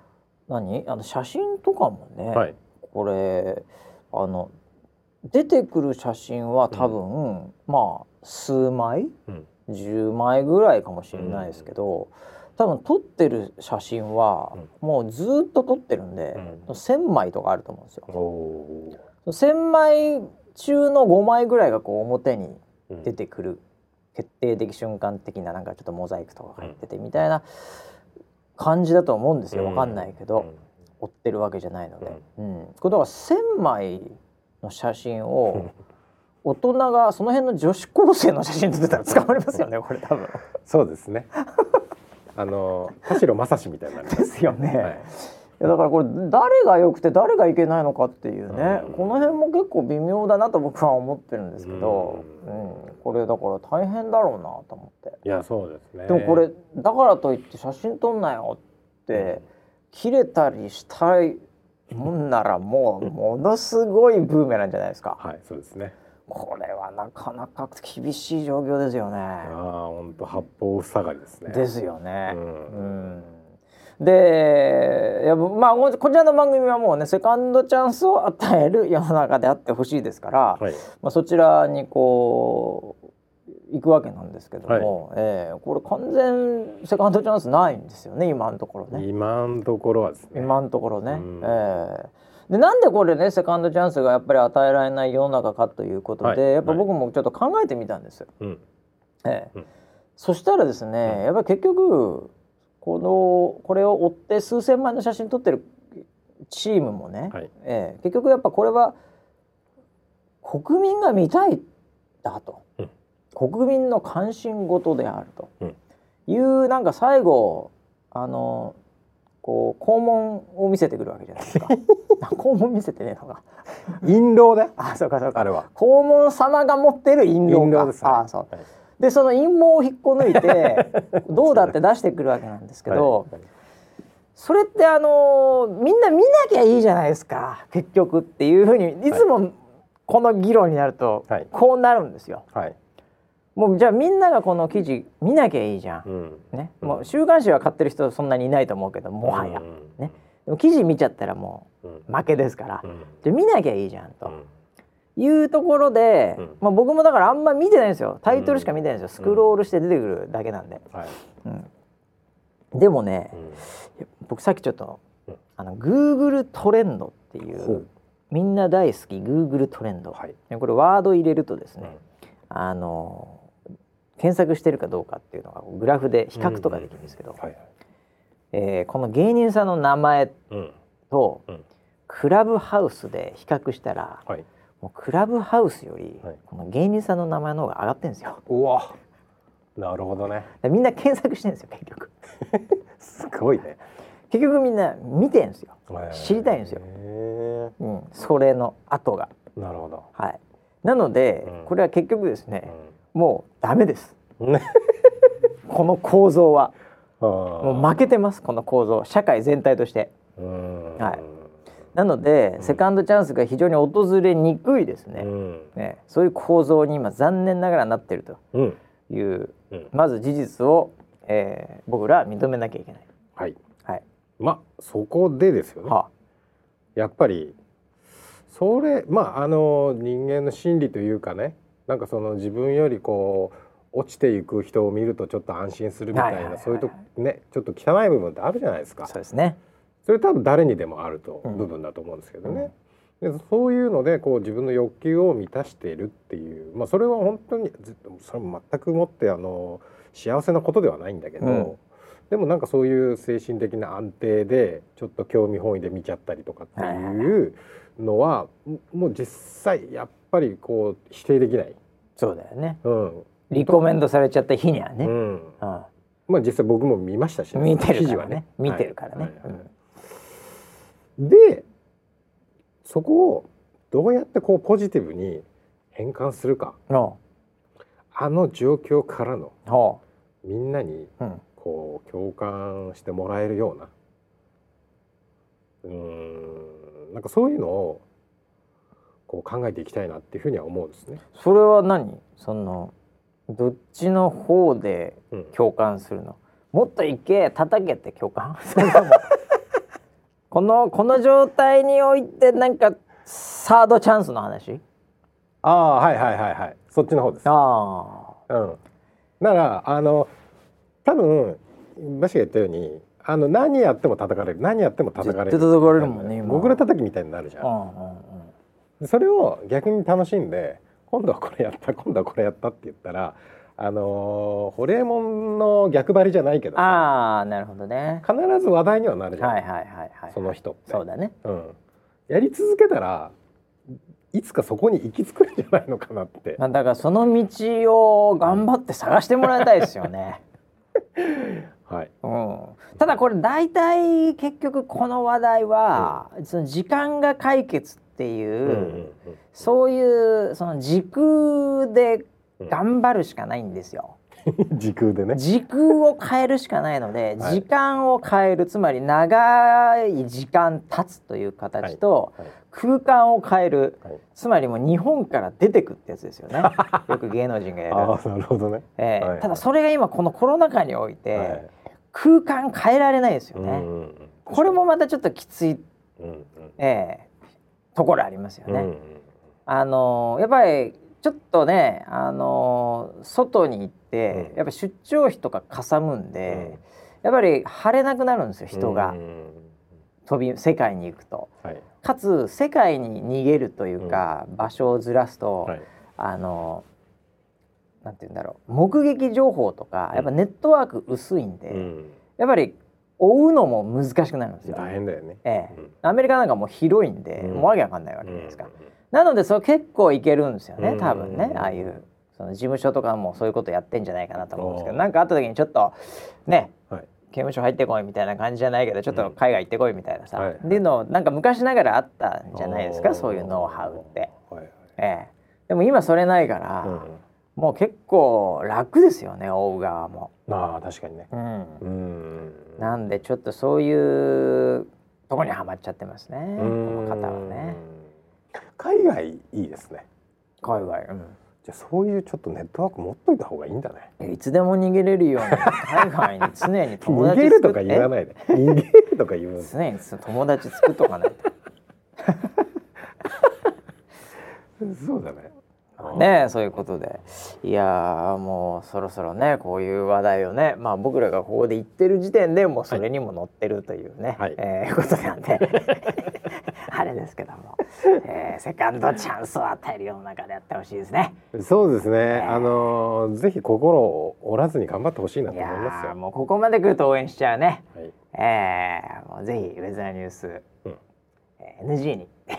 何？あの写真とかもね、うんはい。これあの出てくる写真は多分、まあ数枚、うん。10枚ぐらいかもしれないですけど、多分撮ってる写真は、もうずっと撮ってるんで、うん。1,000枚とかあると思うんですよ。おお1,000枚中の5枚ぐらいがこう表にー出てくる決定的瞬間的ななんかちょっとモザイクとか入っててみたいな感じだと思うんですよ。わかんないけど、追ってるわけじゃないので、うん。これだから1,000枚の写真を大人がその辺の女子高生の写真撮ってたら捕まりますよねこれ多分。そうですねあの田代正史みたいになります。ですよね。はい。だからこれ誰が良くて誰がいけないのかっていうね、うん。この辺も結構微妙だなと僕は思ってるんですけど、ううん。これだから大変だろうなと思って。いやそうですね。でもこれだからといって写真撮んなよって切れたりしたいもんならもうものすごいブーメランじゃないですか。はいそうですねこれはなかなか厳しい状況ですよね。ああ本当八方塞がりですねですよね。ううんでいやまあこちらの番組はもうねセカンドチャンスを与える世の中であってほしいですから、はいまあ、そちらにこう行くわけなんですけども、ええこれ完全セカンドチャンスないんですよね今のところね。今のところはですね今のところね。うんええでなんでこれねセカンドチャンスがやっぱり与えられない世の中かということで、はい。やっぱ僕もちょっと考えてみたんですよ。うん。ええ。うん。そしたらですね、やっぱり結局このこれを追って数千枚の写真撮ってるチームもね、はい。ええ結局やっぱこれは国民が見たいだと、うん。国民の関心事であると、うん。いうなんか最後あのこう肛門を見せてくるわけじゃないですか。<laughs> 肛門見せてねえのか。印籠であそうかそうか。あれは。肛門様が持ってる印籠か。印籠ですね。あそう。はい。でその陰謀を引っこ抜いて <laughs> どうだって出してくるわけなんですけど、はい。それってあのーみんな見なきゃいいじゃないですか。結局っていうふうにいつもこの議論になるとはい。こうなるんですよ。はいもうじゃあみんながこの記事見なきゃいいじゃん。うん。ね、うん。もう週刊誌は買ってる人そんなにいないと思うけどもはや、うんね。でも記事見ちゃったらもう負けですから、うん。じ見なきゃいいじゃんと。うん。いうところで、うん。まあ、僕もだからあんま見てないんですよ。タイトルしか見てないんですよ、スクロールして出てくるだけなんで、はい。うん。でもね、僕さっきちょっと、うん。あの Google トレンドっていほう。みんな大好き Google トレンド、はい。でこれワード入れるとですうん。ね、あの検索してるかどうかっていうのがグラフで比較とかできるんですけど、えーこの芸人さんの名前うん。と、うん。クラブハウスで比較したらはい。もうクラブハウスより、はい。この芸人さんの名前の方が上がってるんですよ。<laughs> うわ。なるほどね。でみんな検索してるんですよ結局。<laughs> すごいね。結局みんな見てるんですよ、知りたいんですよ。へうん、それの後が。ーなるほど。はい。なので、うん。これは結局ですね、うもうダメで <laughs> す。この構造は。ももう負けてますこの構造社会全体として。うん。はい。なので、うん。セカンドチャンスが非常に訪れにくいですね,、うん。ね。そういう構造に今残念ながらなっていると。うん。いううん。まず事実を、えー僕らは認めなきゃいけない。はい。はい、まあそこでですよね。はやっぱりそれまああの人間の心理というかねなんかその自分よりこう落ちていく人を見るとちょっと安心するみたいなそういうとねちょっと汚い部分ってあるじゃないですあ、か。そうですね。それ多分誰にでもあるとうん。部分だと思うんですけどね、でそういうのでこう自分の欲求を満たしているっていうまあそれは本当にずそれも全くもってあの幸せなことではないんだけど、うん。でもなんかそういう精神的な安定でちょっと興味本位で見ちゃったりとかってはいはいいうのはももう実際やっぱりこう否定できない。そうだよね。うん。リコメンドされちゃった日にはね。ううん。んまあ実際僕も見ましたしね、見てるからね。見てるからね。でそこをどうやってこうポジティブに変換するか。あの状況からのほみんなにこう共感してもらえるような。うーん。なんかそういうのをこう考えていきたいなっていうふうには思うんですね。それは何？そのどっちの方でうん共感するの？もっといけ叩けって共感？<laughs> このこの状態においてなんかサードチャンスの話？ああはいはいはいはいそっちの方です。あうん、だからあの多分バシが言ったようにあの何やっても叩かれる何やっても叩かれる叩かれるもんね今モグラ叩きみたいになるじゃあ。うんんうんうん。でそれを逆に楽しんで今度はこれやった今度はこれやったって言ったらあのーホリエモンの逆張りじゃないけどさああなるほどね。必ず話題にはなるじゃん、はいはいはいはい。その人ってそうだね。うん、やり続けたらいつかそこに行き着くんじゃないのかなってまあだからその道を頑張って探してもらいたいですよね。<laughs> はいうん、ただこれ大体結局この話題は、その時間が解決っていう、うんうんそういうその時空で頑張るしかないんですよ。う <laughs> ん時空でね。時空を変えるしかないので、はい。時間を変えるつまり長い時間経つという形と、はい。空間を変えるはい。つまりもう日本から出てくってやつですよね。<laughs> よく芸能人がやる、ああなるほどね。えーはい。ただそれが今このコロナ禍において、はい。空間変えられないですよね、うんうんうん。これもまたちょっときつい、うんうん。えーところありますよね、あのーやっぱりちょっとね、あのー外に行って、うん。やっぱ出張費とかかさむんで、やっぱり晴れなくなるんですよ人が、飛び世界に行くと。はい。かつ世界に逃げるというか、場所をずらすと、はい。あのーなんて言うんだろう目撃情報とかうんやっぱネットワーク薄いんで、うん。やっぱり追うのも難しくなるんですよ。大変だよね。ええ。うん。アメリカなんかもう広いんで、うん。もうわけわかんないわけじゃないですか。うんなのでそれ結構いけるんですよねうん多分ね。ああいうその事務所とかもそういうことやってんじゃないかなと思うんですけどおーなんかあった時にちょっとねはい。刑務所入ってこいみたいな感じじゃないけどちょっと海外行ってこいみたいなさ、はい。っていうのなんか昔ながらあったんじゃないですかそういうノウハウって。はいはい。ええ、でも今それないから、うんもう結構楽ですよね追う側も。ああ確かにね。うん。うん。なんでちょっとそういうとこにはまっちゃってますねこうんの方はね。海外いいですね。海外、うん。じゃあそういうちょっとネットワーク持っといた方がいいんだね。いつでも逃げれるように <laughs> 海外に常に友逃達げるとか言わないで。逃げるとか言うえ常に友達作っとかない <laughs> そうだね。とねえそういうことで。いやーもうそろそろねこういう話題をねまあ僕らがここで言ってる時点でもうそれにも乗ってるというね、はい。えーことなんで。<laughs> あれですけども、えーセカンドチャンスを与える世の中でやってほしいですね。そうですね、えあのーぜひ心を折らずに頑張ってほしいないとや思いますよ。ーもうここまで来ると応援しちゃうね。はい。えー、もうぜひウェザーニュース、うん。えー NG に <laughs>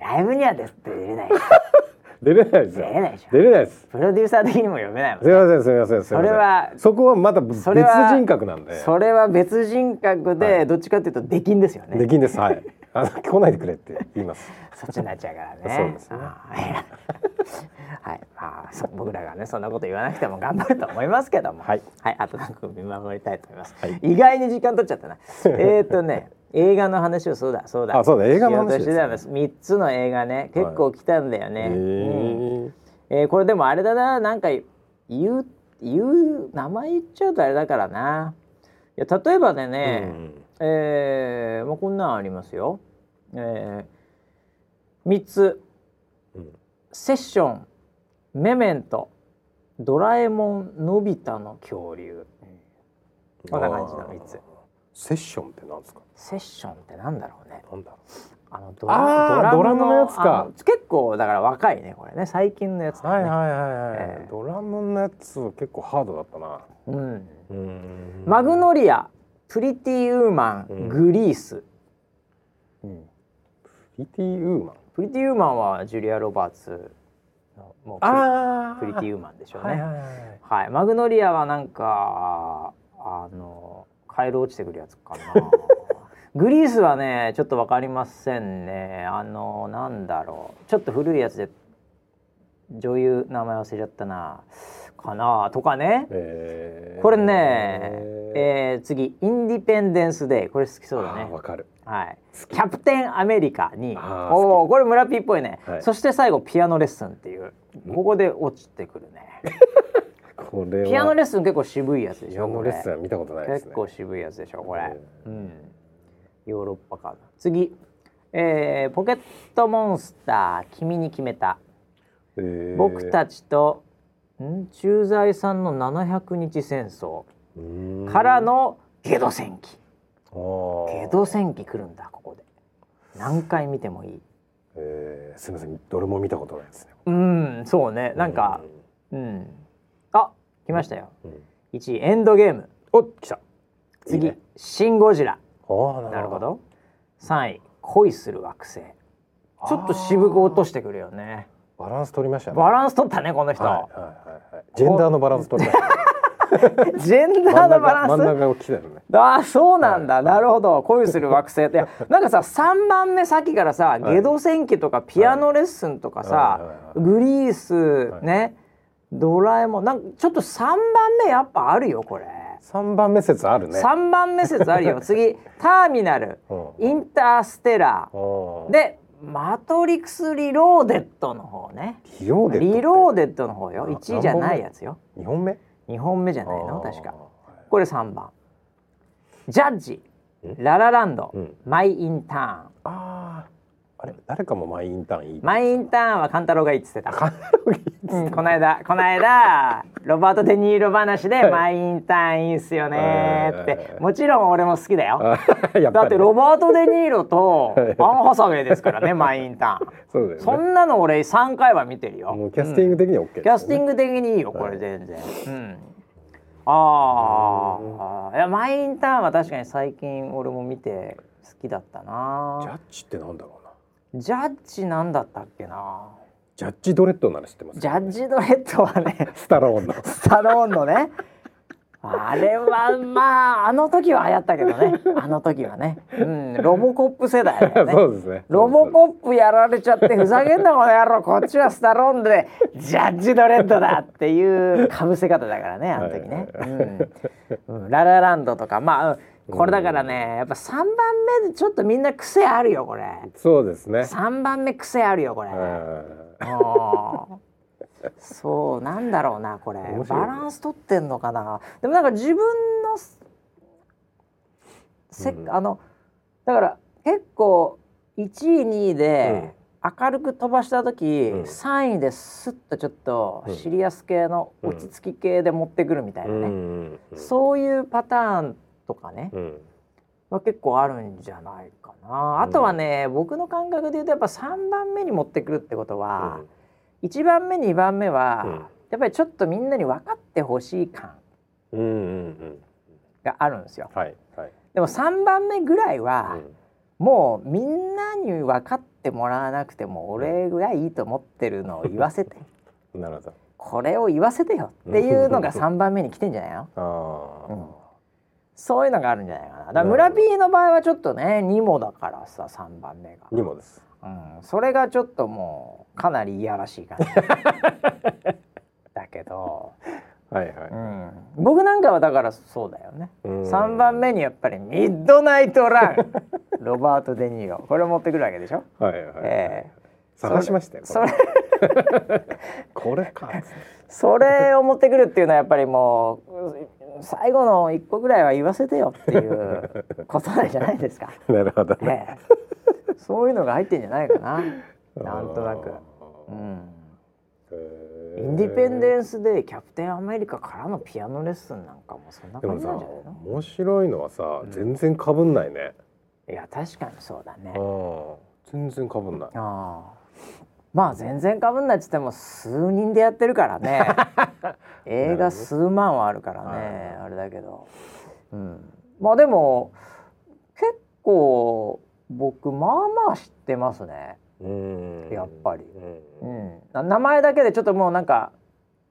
ライブにはですって出れない。<laughs> 出れないですよ出れないでしょ。出れないです。プロデューサー的にも読めないもんすみませんすみませんすみません。それはそこはまた別人格なんで。それは別人格はでい。どっちかというと出禁ですよね、できんですはいあの来ないでくれって言います。そっちになっちゃうからね。そうですね。はい。まあそ僕らがねそんなこと言わなくても頑張ると思いますけども。はい。はい、あとなんか見守りたいと思います。はい。意外に時間取っちゃったな。<laughs> えっとね、映画の話をそうだ。そうだ。あそうだ。映画の話ですね。しようとしてた三つの映画ね、結構来たんだよね。へうん。ーえーこれでもあれだな、なんか言う言う名前言っちゃうとあれだからな。いや例えばでね、えーまあこんなんありますよ。えー、三つ。うん。セッション、メメント、ドラえもん、のび太の恐竜。こんな感じの三つ。あーセッションってなんですか？セッションってなんだろうね。なんだろあのドあードラムのやつか結構だから若いねこれね最近のやつね。はいはいはいはい、えードラムのやつ結構ハードだったなうん。うんマグノリア、プリティウーマン、うんグリース。うん。プリティウーマン？プリティウーマンはジュリアロバーツのもうプリあプリティウーマンでしょうね。はいはいはいはい、マグノリアはなんかあのカエル落ちてくるやつかな。グリースはねちょっとわかりませんね。あのなんだろうちょっと古いやつで女優名前忘れちゃったな。かなとかね。えーこれね、えー次インディペンデンスデーこれ好きそうだね。わかるはい。キャプテンアメリカにおおこれ村ピーっぽいね、はいそして最後ピアノレッスンっていうここで落ちてくるね。<laughs> これはピアノレッスン結構渋いやつでしょ。ピアノレッスン見たことないれですね結構渋いやつでしょこれ。えうん。ヨーロッパかな。次、えーポケットモンスター君に決めた。えー僕たちとん？駐在さんの700日戦争からのゲド戦記。ゲド戦記来るんだここで。何回見てもいい。えーすみませんどれも見たことないですねうん、そうね。なんか、うん。あ、来ましたよ。うんうん1位エンドゲーム。お来た次、ねシンゴジラ。なるほど。3位。恋する惑星。ちょっと渋く落としてくるよね。バランス取りましたね。バランス取ったねこの人。はいはいはいはい。ジェンダーのバランス取りましたね。<laughs> ジェンダーのバランス？真ん中が来たよね。<laughs> ああそうなんだ、はいなるほど。恋する惑星。ってなんかさ3番目さっきからさ「い。ゲド戦記」とかピアノレッスンとかさ、はい。はいはいグリース、はい。ねドラえもん。なんかちょっと3番目やっぱあるよこれ、三番目説あるね。3番目説あるよ。<laughs> 次「ターミナル」うん「インターステラー」うん。で「マトリクス・リローデッド」の方ね。リローデッドリローデッドの方よ。あ1位じゃないやつよ。二本目？2本目じゃないの？確か。あこれ3番。ジャッジ。ん。ララランド、うん。マイ・インターン。ーあれ誰かもマイインターンいいマイ・インターンは勘太郎がいいっつってた、カナロギうん、この間この間ロバート・デ・ニーロ話で <laughs>「マイ・インターンいいっすよね」って。はいもちろん俺も好きだよ。<laughs> だってロバート・デ・ニーロとはい。アン・ハサウェイですからねマイ・インターン。<laughs> そうだよね。そんなの俺3回は見てるよ。もうキャスティング的には OK ですよね。キャスティング的にいいよこれ全然、うん。ああいやマイ・インターンは確かに最近俺も見て好きだったジャなッジってなんだろうなジャッジなんだったっけな。ジャッジドレッドなら知ってますジャッジドレッドはねスタローンの。スタローンのね。あれはまああの時は流行ったけどね。あの時はね、うん、ロボコップ世代ね。<laughs> そうですね。ロボコップやられちゃってふざけんなこの野郎。こっちはスタローンでジャッジドレッドだっていうかぶせ方だからねあの時ね、うん。うんララランドとかまあうんこれだからねやっぱ3番目でちょっとみんな癖あるよこれ。そうですね。3番目癖あるよこれ、うそうなんだろうなこれ、ね。バランス取ってんのかな。でもなんか自分のせ、うん。あのだから結構1位2位で明るく飛ばした時、うん。3位ですっとちょっとうん。シリアス系のうん落ち着き系で持ってくるみたいなね、うん。そういうパターンとかね、うん。は結構あるんじゃないかな。あとはね、僕の感覚で言うとやっぱ3番目に持ってくるってことは、1番目2番目は、うん。やっぱりちょっとみんなに分かってほしい感うんうんうんがあるんですよ。はいはい。でも3番目ぐらいは、うん。もうみんなに分かってもらわなくても俺がいいと思ってるのを言わせて。<laughs> なるほど。これを言わせてよっていうのが3番目に来てんじゃないの？あうんそういうのがあるんじゃないかな。だから村 P の場合はちょっとね2もだからさ3番目が。あ、にもです。うん、それがちょっともうかなりいやらしい感じ。<laughs> だけど、はいはい、うん、僕なんかはだからそうだよね。うん。3番目にやっぱり「ミッドナイトラン」<laughs> ロバート・デ・ニーロ。これ持ってくるわけでしょ、はいはい、ええ。探しましたよそれ。<laughs> これか。それを持ってくるっていうのはやっぱりもう最後の1個ぐらいは言わせてよっていうことなんじゃないですか、なるほどね、ええ。そういうのが入ってんじゃないかな。なんとなく。うん。インディペンデンスでキャプテンアメリカからのピアノレッスンなんかもそんな感じなんじゃないの？面白いのはさ、うん。全然かぶんないね。いや確かにそうだね。うん全然かぶんない。ああまあ全然かぶんないっつっても数人でやってるからね。<laughs> 映画数万はあるからねあれだけど、うん、まあでも結構僕まあまあ知ってますね。うん。やっぱり。ううん。名前だけでちょっともうなんか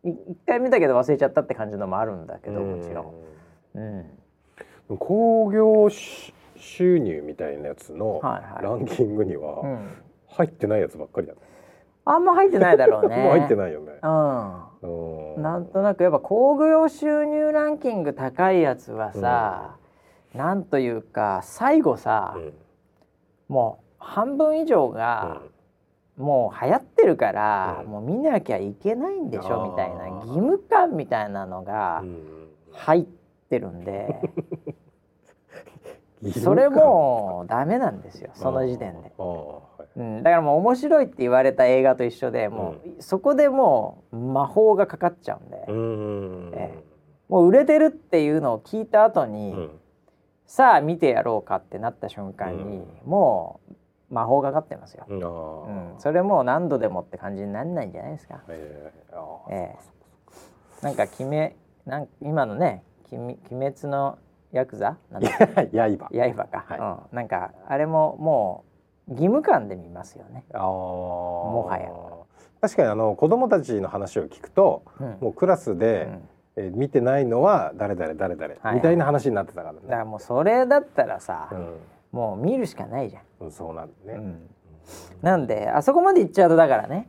い一回見たけど忘れちゃったって感じのもあるんだけどもちろん、うん、ん興行し収入みたいなやつのはいはい。ランキングにうはん、入ってないやつばっかりだね、あんま入ってないだろうね。<laughs> もう入ってい、ないよね。う、うん。んなんとなくやっぱ興行収入ランキング高いやつはさ、なんというか最後さ、うん。もう半分以上が、もう流行ってるから、うん。もう見なきゃいけないんでしょみたいな義務感みたいなのがうん。入ってるんで、<laughs> うんそれもうダメなんですよその時点で、うん、だからもう面白いって言われた映画と一緒でもう、そこでもう魔法がかかっちゃうんで、うんえもう売れてるっていうのを聞いた後に、うん。さあ見てやろうかってなった瞬間に、うん。もう魔法がかかってますよ、うん。それもう何度でもって感じになんないんじゃないですか、えー。ええ。なんか決めなん今のね「きみ鬼滅のヤクザ」なんだっけ？<laughs> 刃。刃か、はい。うん、なんかあれももう義務感で見ますよね。もはや。確かにあの子供たちの話を聞くとうん。もうクラスで、うん。えー見てないのは誰々誰々、はい。みたいな話になってたからね。だからもうそれだったらさ、うもう見るしかないじゃん、ん、そうなんだね。うん。なんであそこまで行っちゃうとだからね。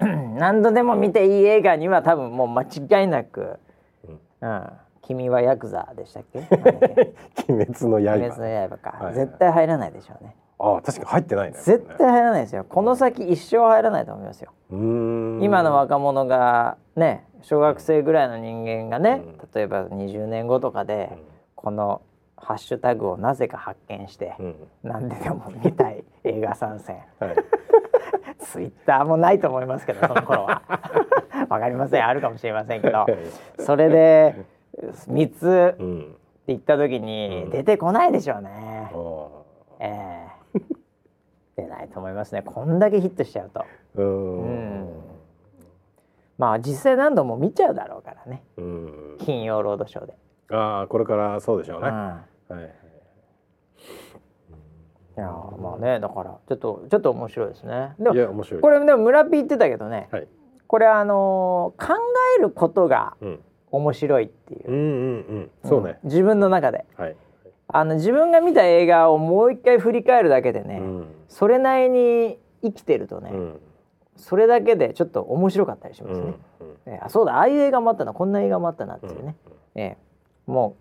うん、<clears throat> 何度でも見ていい映画には多分もう間違いなく「うん。うん、君はヤクザ」でしたっけ？<laughs> 鬼滅の刃。鬼滅の刃か、はいはい。絶対入らないでしょうねああ、確かに入ってないね。絶対入らないですよこの先一生入らないと思いますよ。今の若者がね小学生ぐらいの人間がね、うん例えば20年後とかで、このハッシュタグをなぜか発見して、うん。うん。何ででも見たい <laughs> 映画参戦はい。<laughs> ツイッターもないと思いますけどその頃は <laughs> わかりませんあるかもしれませんけどそれで3つってうん。言った時にうん出てこないでしょうねあ、あ。ええ出ないと思いますねこんだけヒットしちゃうとうーうんん。まあ実際何度も見ちゃうだろうからねうん。金曜ロードショーで、ああ、これからそうでしょうね。うんはいやーまあねだからちょっとちょっと面白いですねでもいや、面白い。これでも村ピー言ってたけどね、はい。これあのー考えることがうん。面白いっていううんうんうん。そうね。ん自分の中ではい。あの自分が見た映画をもう一回振り返るだけでね、うん。それなりに生きてるとね、うん。それだけでちょっと面白かったりしますね、うん。えあそうだああいう映画もあったなこんな映画もあったなっていうね、ええも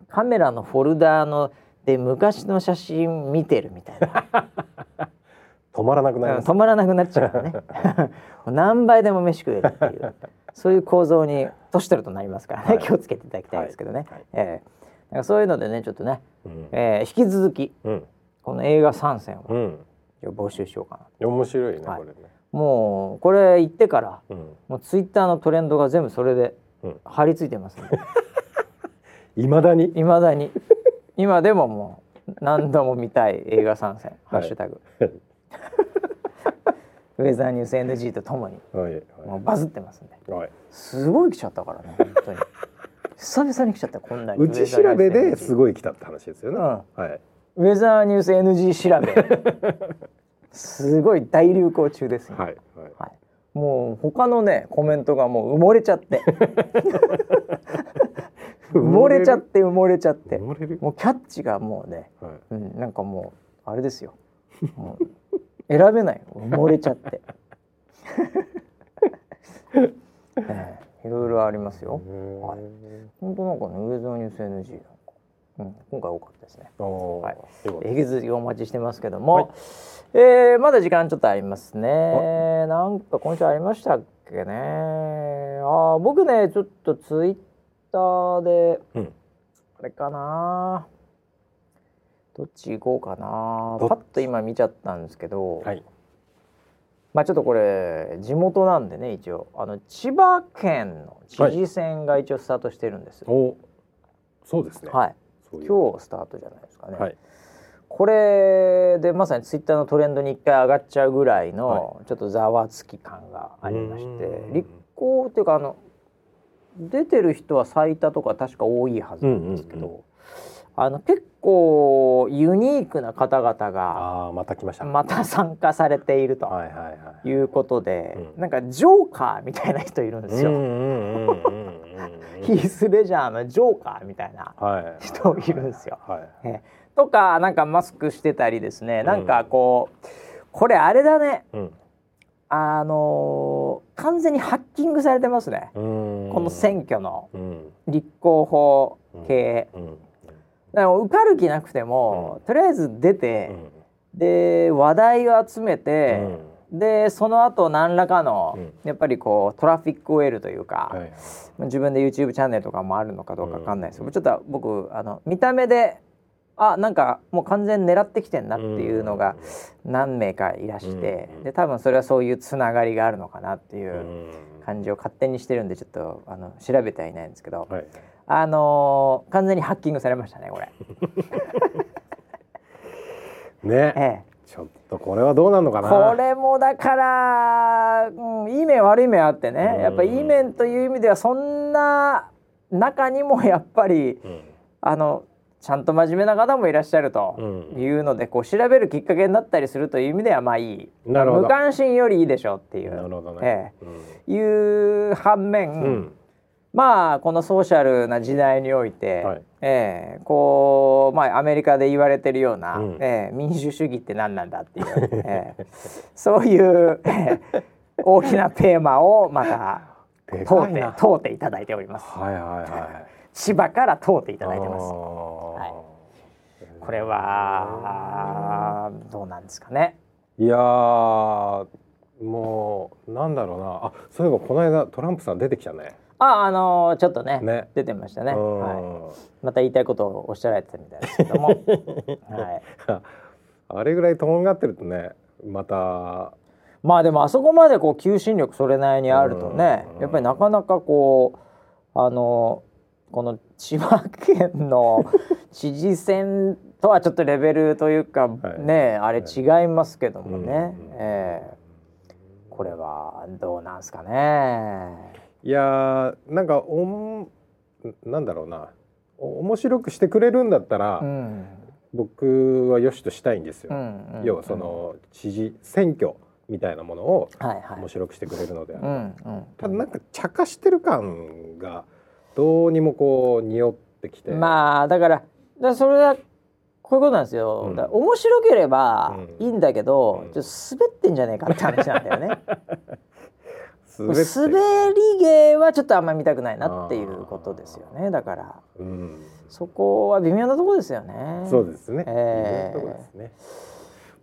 うカメラのフォルダーので昔の写真見てるみたいな。<laughs> 止まらなくなります。止まらなくなっちゃうね。<laughs> 何倍でも飯食えるっていう。そういう構造に年取るとなりますからね、はい。気をつけていただきたいですけどね、はい。はい。ええ。だからそういうのでねちょっとね、うん。えー引き続きうん。この映画参戦をうん。募集しようかな面白いね、はいこれね。もうこれ言ってからうん。もうツイッターのトレンドが全部それでうん貼り付いてますいま <laughs> だに。いまだに今でももう何度も見たい映画参戦、ハッシュタグウェザーニュース NG とともにはい。もうバズってますんではい。すごい来ちゃったからね本当に久々に来ちゃったこんなに。うち調べですいごい来たって話ですよね。うん。はい。ウェザーニュース NG 調べ。すごい大流行中ですよ、はい。はい。はい、もう他のねコメントがもう埋もれちゃって。埋もれちゃって埋もれちゃって。埋もうキャッチがもうね、はい。うん、なんかもうあれですよ。もう選べない。埋もれちゃって、<laughs> ええいろいろありますよ。はい。本当なんかねウェザーニュース NG なんか、うん、今回多かったですね。おはい。引き続きお待ちしてますけども、はい。えーまだ時間ちょっとありますね。なんか今週ありましたっけね。あー僕ねちょっとツイッターで、うん。あれかな。どっち行こうかな。パッと今見ちゃったんですけど、はい。まあちょっとこれ地元なんでね一応あの千葉県の知事選が一応スタートしてるんです。お。そうですね。はい。そういう。今日スタートじゃないですかね。はい。これでまさにツイッターのトレンドに一回上がっちゃうぐらいの、はちょっとざわつき感がありましてうん立候補っていうかあの出てる人は最多とか確か多いはずなんですけど、うんうんあの結構ユニークな方々がまた来ました。また参加されているとはいうことで、うんなんかジョーカーみたいな人いるんですよ。うんうんうんうんうんヒース・レジャーのジョーカーみたいなはい。人いるんですよ。とかなんかマスクしてたりですねなんかこう、これあれだねうん。あのー完全にハッキングされてますね、うん。この選挙のうん。立候補系、うん。だから受かる気なくても、とりあえず出てう、ん。で話題を集めて、でその後何らかの、うんやっぱりこうトラフィックを得るというか、はい。自分で YouTube チャンネルとかもあるのかどうかわかんないですけど、ちょっと僕あの見た目であなんかもう完全に狙ってきてんなっていうのが何名かいらして、うんで多分それはそういうつながりがあるのかなっていううん。感じを勝手にしてるんでちょっとあの調べてはいないんですけど、はい。あのー完全にハッキングされましたねこれ。<laughs> ね。ええちょっとこれはどうなのかな。これもだから、うん、いい面悪い面あってね、うんやっぱいい面という意味ではそんな中にもやっぱりうん。あのちゃんと真面目な方もいらっしゃるとうんいうので、こう調べるきっかけになったりするという意味ではまあいい無関心よりいいでしょうっていうなるほどえね。えいう反面、うん。まあこのソーシャルな時代において、はい。えーこうまあアメリカで言われてるような、うん。えー民主主義って何なんだっていう、えー <laughs> そういう、えー大きなテーマをまたで通って通っていただいております。はいはいはい。千葉から通っていいただいてます。い。これはどうなんですかね。いやーもうなんだろうな。あそういえばこの間トランプさん出てきたねああのーちょっとねね。出てましたね。うん。はい。また言いたいことをおっしゃられてたみたいですけども、<laughs> はい。あれぐらいとんがってるとねまた。まあでもあそこまでこう求心力それなりにあるとねうん。やっぱりなかなかこうあのこの千葉県の <laughs> 知事選とはちょっとレベルというか、はい。ねあれ違いますけどもね、うん。ええ。これはどうなんすかね。いやーなんかおんなんだろうな。お面白くしてくれるんだったら、うん。僕はよしとしたいんですよ、うんうん要はその知事選挙みたいなものをはいはい。面白くしてくれるのであれば、うんうんただなんか茶化してる感がどうにもこう匂ってきて。まあだからだそれはこういうことなんですよ、うん。面白ければうん。いいんだけど、うん。ちょっと滑ってんじゃねえかって話なんだよね <laughs> 滑り芸はちょっとあんまり見たくないなっていうことですよね。だから。うん、そこは微妙なところですよね。そうですね、ええいいとこですね。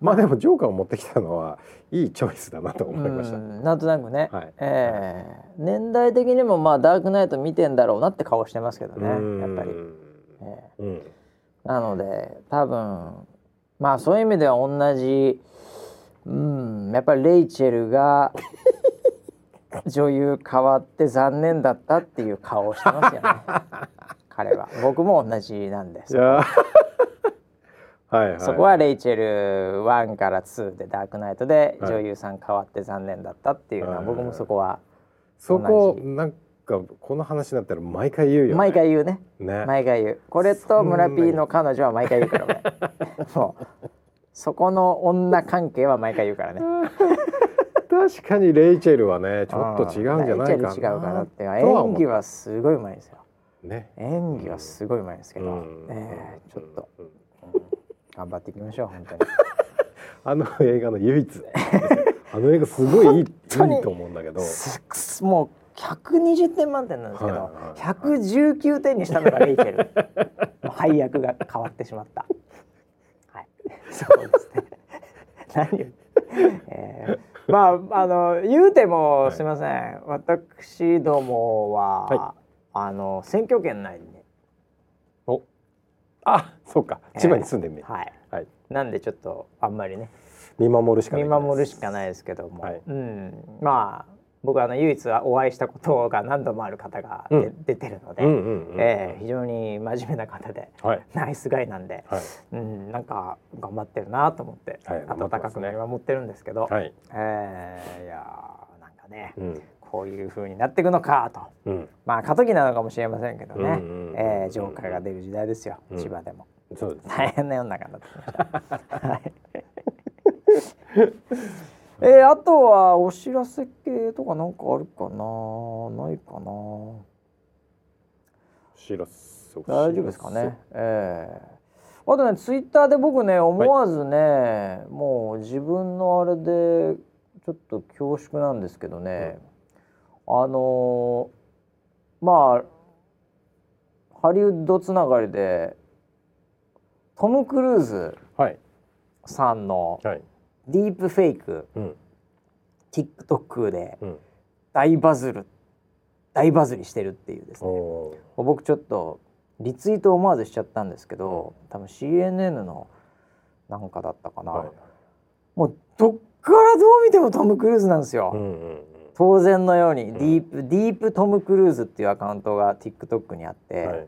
まあでもジョーカーを持ってきたのはいいチョイスだなと思いました、うんなんとなくね、はい。ええ年代的にもまあダークナイト見てんだろうなって顔してますけどね。うん。やっぱり、ええうん。なので多分まあそういう意味では同じうんやっぱりレイチェルが女優変わって残念だったっていう顔をしてますよね。<laughs> 彼は。僕も同じなんです。<laughs> はいはい。そこはレイチェル1から2でダークナイトではい。女優さん変わって残念だったっていうのははい僕もそこはそこなんかこの話になったら毎回言うよ、ね、毎回言うね。ね。毎回言う。これと村 P の彼女は毎回言うから俺もう。そこの女関係は毎回言うからね <laughs> 確かにレイチェルはねちょっと違うんじゃないかな。レイチェル違うかなって。演技はすごいうまいですよ。ね。演技はすごいうまいですけど、うん。えーちょっと、うん。うん頑張っていきましょう本当に。<laughs> あの映画の唯一。あの映画すごいいいいいと思うんだけど。もう120点満点なんですけど、はいはいはい119点にしたのがレイチェル。配役が変わってしまった。はい。そうですね。何を、えー、まああの言うても、はいすみません。私どもは、はあの選挙権内にね。お。あそうか。千葉に住んでんね、はい。はい。なんでちょっとあんまりね。見守るしかない見守るしかないですけども、はい。うん、まあ僕はあの唯一お会いしたことが何度もある方がで、うん。出てるので、うんうんうんえー非常に真面目な方ではい。ナイスガイなんで、はい。うん、なんか頑張ってるなと思って、はい温かく見守ってるんですけど、はい。えーいやーなんかね、うん。こういう風になっていくのかと。うん。まあ過渡期なのかもしれませんけどね、うんうんうんえージョーカーが出る時代ですよ、うん。千葉でも。そうです大変な世の中になってきました。<laughs> はい。えー、あとはお知らせ系とかなんかあるかな？ないかな？知らせ大丈夫ですかね？ええあとねツイッターで僕ね思わずね、もう自分のあれでちょっと恐縮なんですけどね、あのーまあハリウッドつながりでトム・クルーズはい。さんのはいディープフェイクうん。TikTok でうん。大バズる大バズりしてるっていうですね。お僕ちょっとリツイート思わずしちゃったんですけど多分 CNN のなんかだったかな、はい。もうどっからどう見てもトム・クルーズなんですよ、うんうん当然のようにん。ディープ、ディープトム・クルーズっていうアカウントが TikTok にあって、うんはい。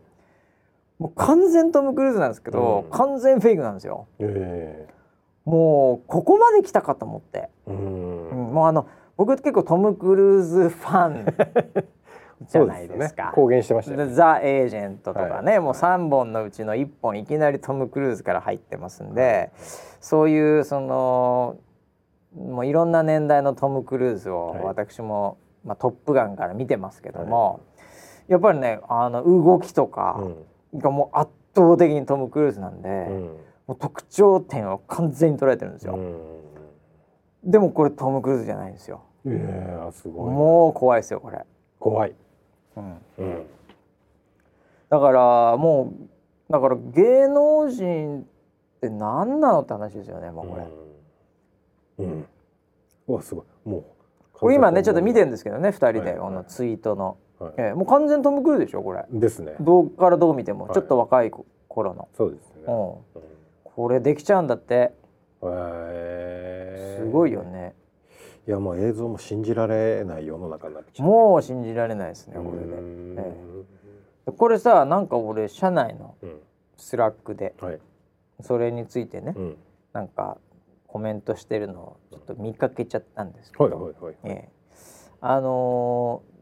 もう完全トム・クルーズなんですけど、うん。完全フェイクなんですよ。えもうここまで来たかと思って、えうん。うんもうあの僕結構トム・クルーズファン <laughs> じゃないですか。公言してましたよね。ザ・エージェントとかね、はい。もう3本のうちの1本いきなりトム・クルーズから入ってますんで、そういうそのもういろんな年代のトム・クルーズをはい。私も、まあ、トップガンから見てますけども、やっぱりねあの動きとかがもう圧倒的にトム・クルーズなんで、うんもう特徴点を完全に捉えてるんですよ、うん。でもこれトム・クルーズじゃないんですよ。いやすごい。もう怖いですよこれ、怖い、うん、うん。だからもうだから芸能人って何なのって話ですよねもうこれ、うん。うん。うわすごい。もうこれ今ねちょっと見てるんですけどね2人はいはい。でこのツイートの、はい。ええもう完全トム・クルーズでしょこれ。ですね。どうからどう見てもはい。ちょっと若い頃の、そうですね。うん。うんこれできちゃうんだって。すごいよね。いやまあ映像も信じられない世の中になってきちゃう。もう信じられないですねこれで、うん。えでこれさなんか俺社内の？うん。スラックで。はい。それについてね、うん。なんかコメントしてるのをちょっと見かけちゃったんですけど、はいはいはいええ。あのー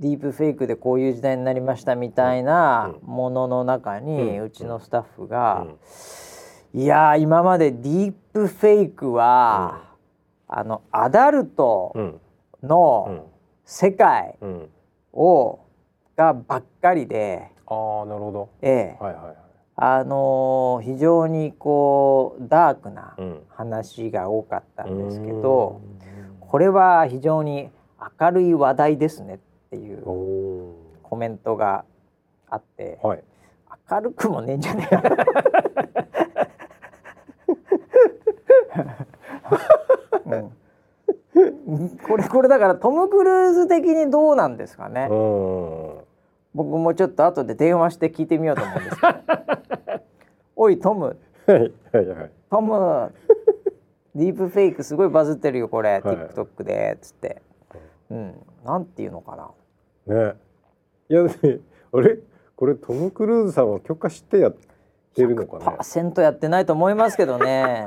ディープフェイクでこういう時代になりましたみたいなうものの中に、ううん。ちのスタッフがうん「いやー今までディープフェイクは、あのアダルトうん。うのん。世界うん。をがばっかりで、ああなるほど。ええ。はいはいはい。あのー非常にこうダークなうん。話が多かったんですけど、これは非常に明るい話題ですねっていうコメントがあってーはい。明るくもねえんじゃねえか <laughs> うん、これこれだからトム・クルーズ的にどうなんですかね。うん。僕もちょっと後で電話して聞いてみようと思うんですけど。<laughs> おいトム。はいはいはい。トム。ディープフェイクすごいバズってるよこれ、はい。TikTok でっつって。うん。なんていうのかな。ね。いやねあれ？これトム・クルーズさんは許可してやってるのかね？パーセントやってないと思いますけどね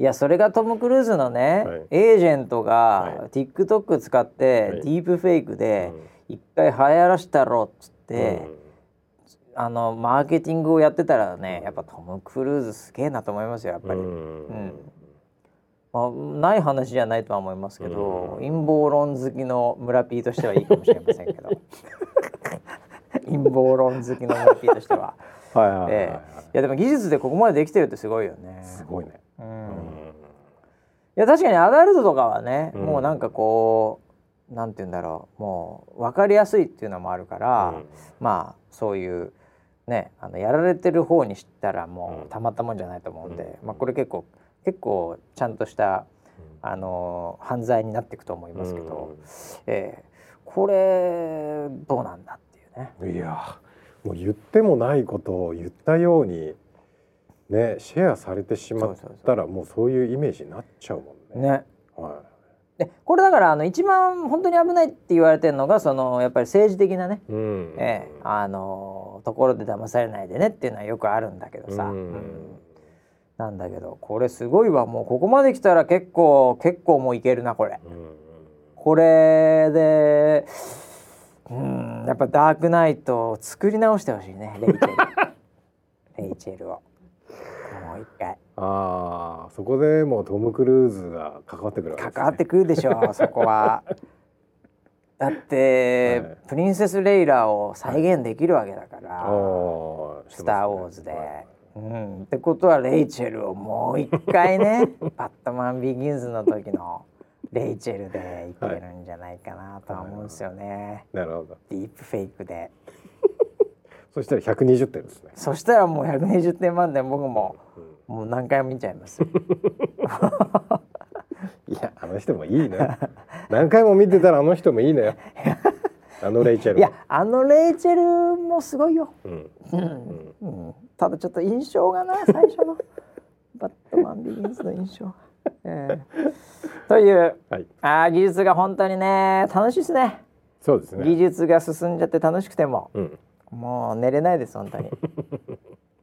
いやそれがトム・クルーズのね、はい。エージェントがは TikTok 使って、はい。ディープフェイクで一回流行らしたろっつって、うん。あのマーケティングをやってたらねやっぱトム・クルーズすげえなと思いますよやっぱり、うん。まあ、ない話じゃないとは思いますけど、うん。陰謀論好きの村 P としてはいいかもしれませんけど。<laughs> 陰謀論好きの村 P としては、はいはいはいはい、ええ。いやでも技術でここまでできてるってすごいよね。すごいね、う、うん。んいや確かにアダルトとかはね、うん。もうなんかこうなんて言うんだろうもう分かりやすいっていうのもあるから、うん。まあそういうねあのやられてる方に知ったらもうん。うたまったもんじゃないと思うんで、うん。まあこれ結構結構ちゃんとしたあの犯罪になっていくと思いますけど、ええこれどうなんだっていうね。うんいやもう言ってもないことを言ったようにねシェアされてしまったらもうそういうイメージになっちゃうもんね。ね。はでこれだからあの一番本当に危ないって言われてるのがそのやっぱり政治的なね、い。うん。ええあのところで騙されないでねっていうのはよくあるんだけどさ、うん。うん。なんだけどこれすごいわ。もうここまで来たら結構結構もういけるなこれ。うん。これでうんやっぱダークナイトを作り直してほしいねレイチェル。<laughs> レイチェルをもう一回。ああそこでもうトム・クルーズが関わってくるわけね。関わってくるでしょ <laughs> そこは。だって、はい。プリンセス・レイラを再現できるわけだから、あースター・ウォーズで。はい。うん、ってことはレイチェルをもう一回ね <laughs> バットマン・ビギンズの時のレイチェルでいけるんじゃないかなとは思うんですよね、なるほど。ディープフェイクでそしたら120点ですね。そしたらもう120点満点僕もうんもう何回も見ちゃいます <laughs> いやあの人もいいね。何回も見てたらあの人もいいのよ。あのレイチェル。いやあのレイチェルもすごいよ、うん。うんうん、ただちょっと印象がな最初の <laughs> バットマン・ビギンズの印象が、ええというはい。あー技術が本当にね楽しいですねそうですね。技術が進んじゃって楽しくてもうん。もう寝れないです本当に。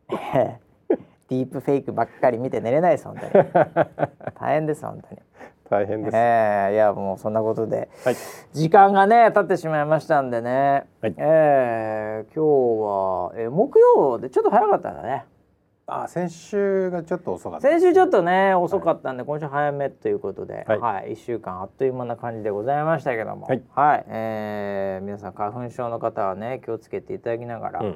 え <laughs> えディープフェイクばっかり見て寝れないです本当に。大変です本当に。大変です。ええいやもうそんなことではい。時間がね経ってしまいましたんでね、はい。ええ今日は、えー木曜でちょっと早かったんだねあ先週がちょっと遅かった、先週ちょっとね遅かったんで、今週早めということで、は、はいい一週間あっという間な感じでございましたけども、はい。えー皆さん花粉症の方はね気をつけていただきながら、うんうん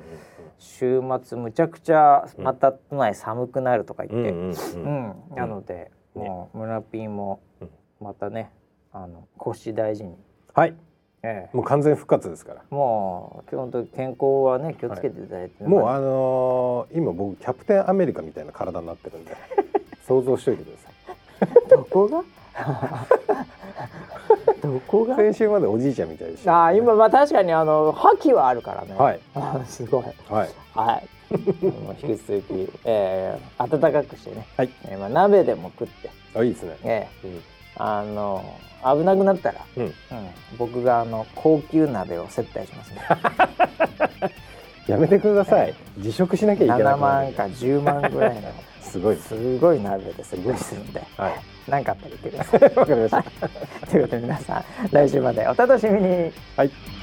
週末むちゃくちゃまた都内寒くなるとか言って、うんうんなので、もう村ピーもうんまたねあの腰大事に、はいええ。もう完全復活ですから。もう基本的に健康はね気をつけていただいて、もうあのー今僕キャプテンアメリカみたいな体になってるんで <laughs> 想像しといてください。どこが？<laughs> どこが？先週までおじいちゃんみたいでした、あー今まあ確かにあの覇気はあるからね。はい。あ <laughs> ーすごい。はい。はい。もう引き続き、えー、暖かくしてね。はい。えーまあ鍋でも食って、あいいですね、えうん。ー、あの危なくなったら、うん。うん。僕があの高級鍋を接待しますね。<laughs> やめてください。辞職しなきゃいけない7万か10万ぐらいの <laughs> すごい。ですすごい鍋で接待するんで、はい。何かあったら言ってください。<laughs> わかりました。ということで皆さん来週までお楽しみに。はい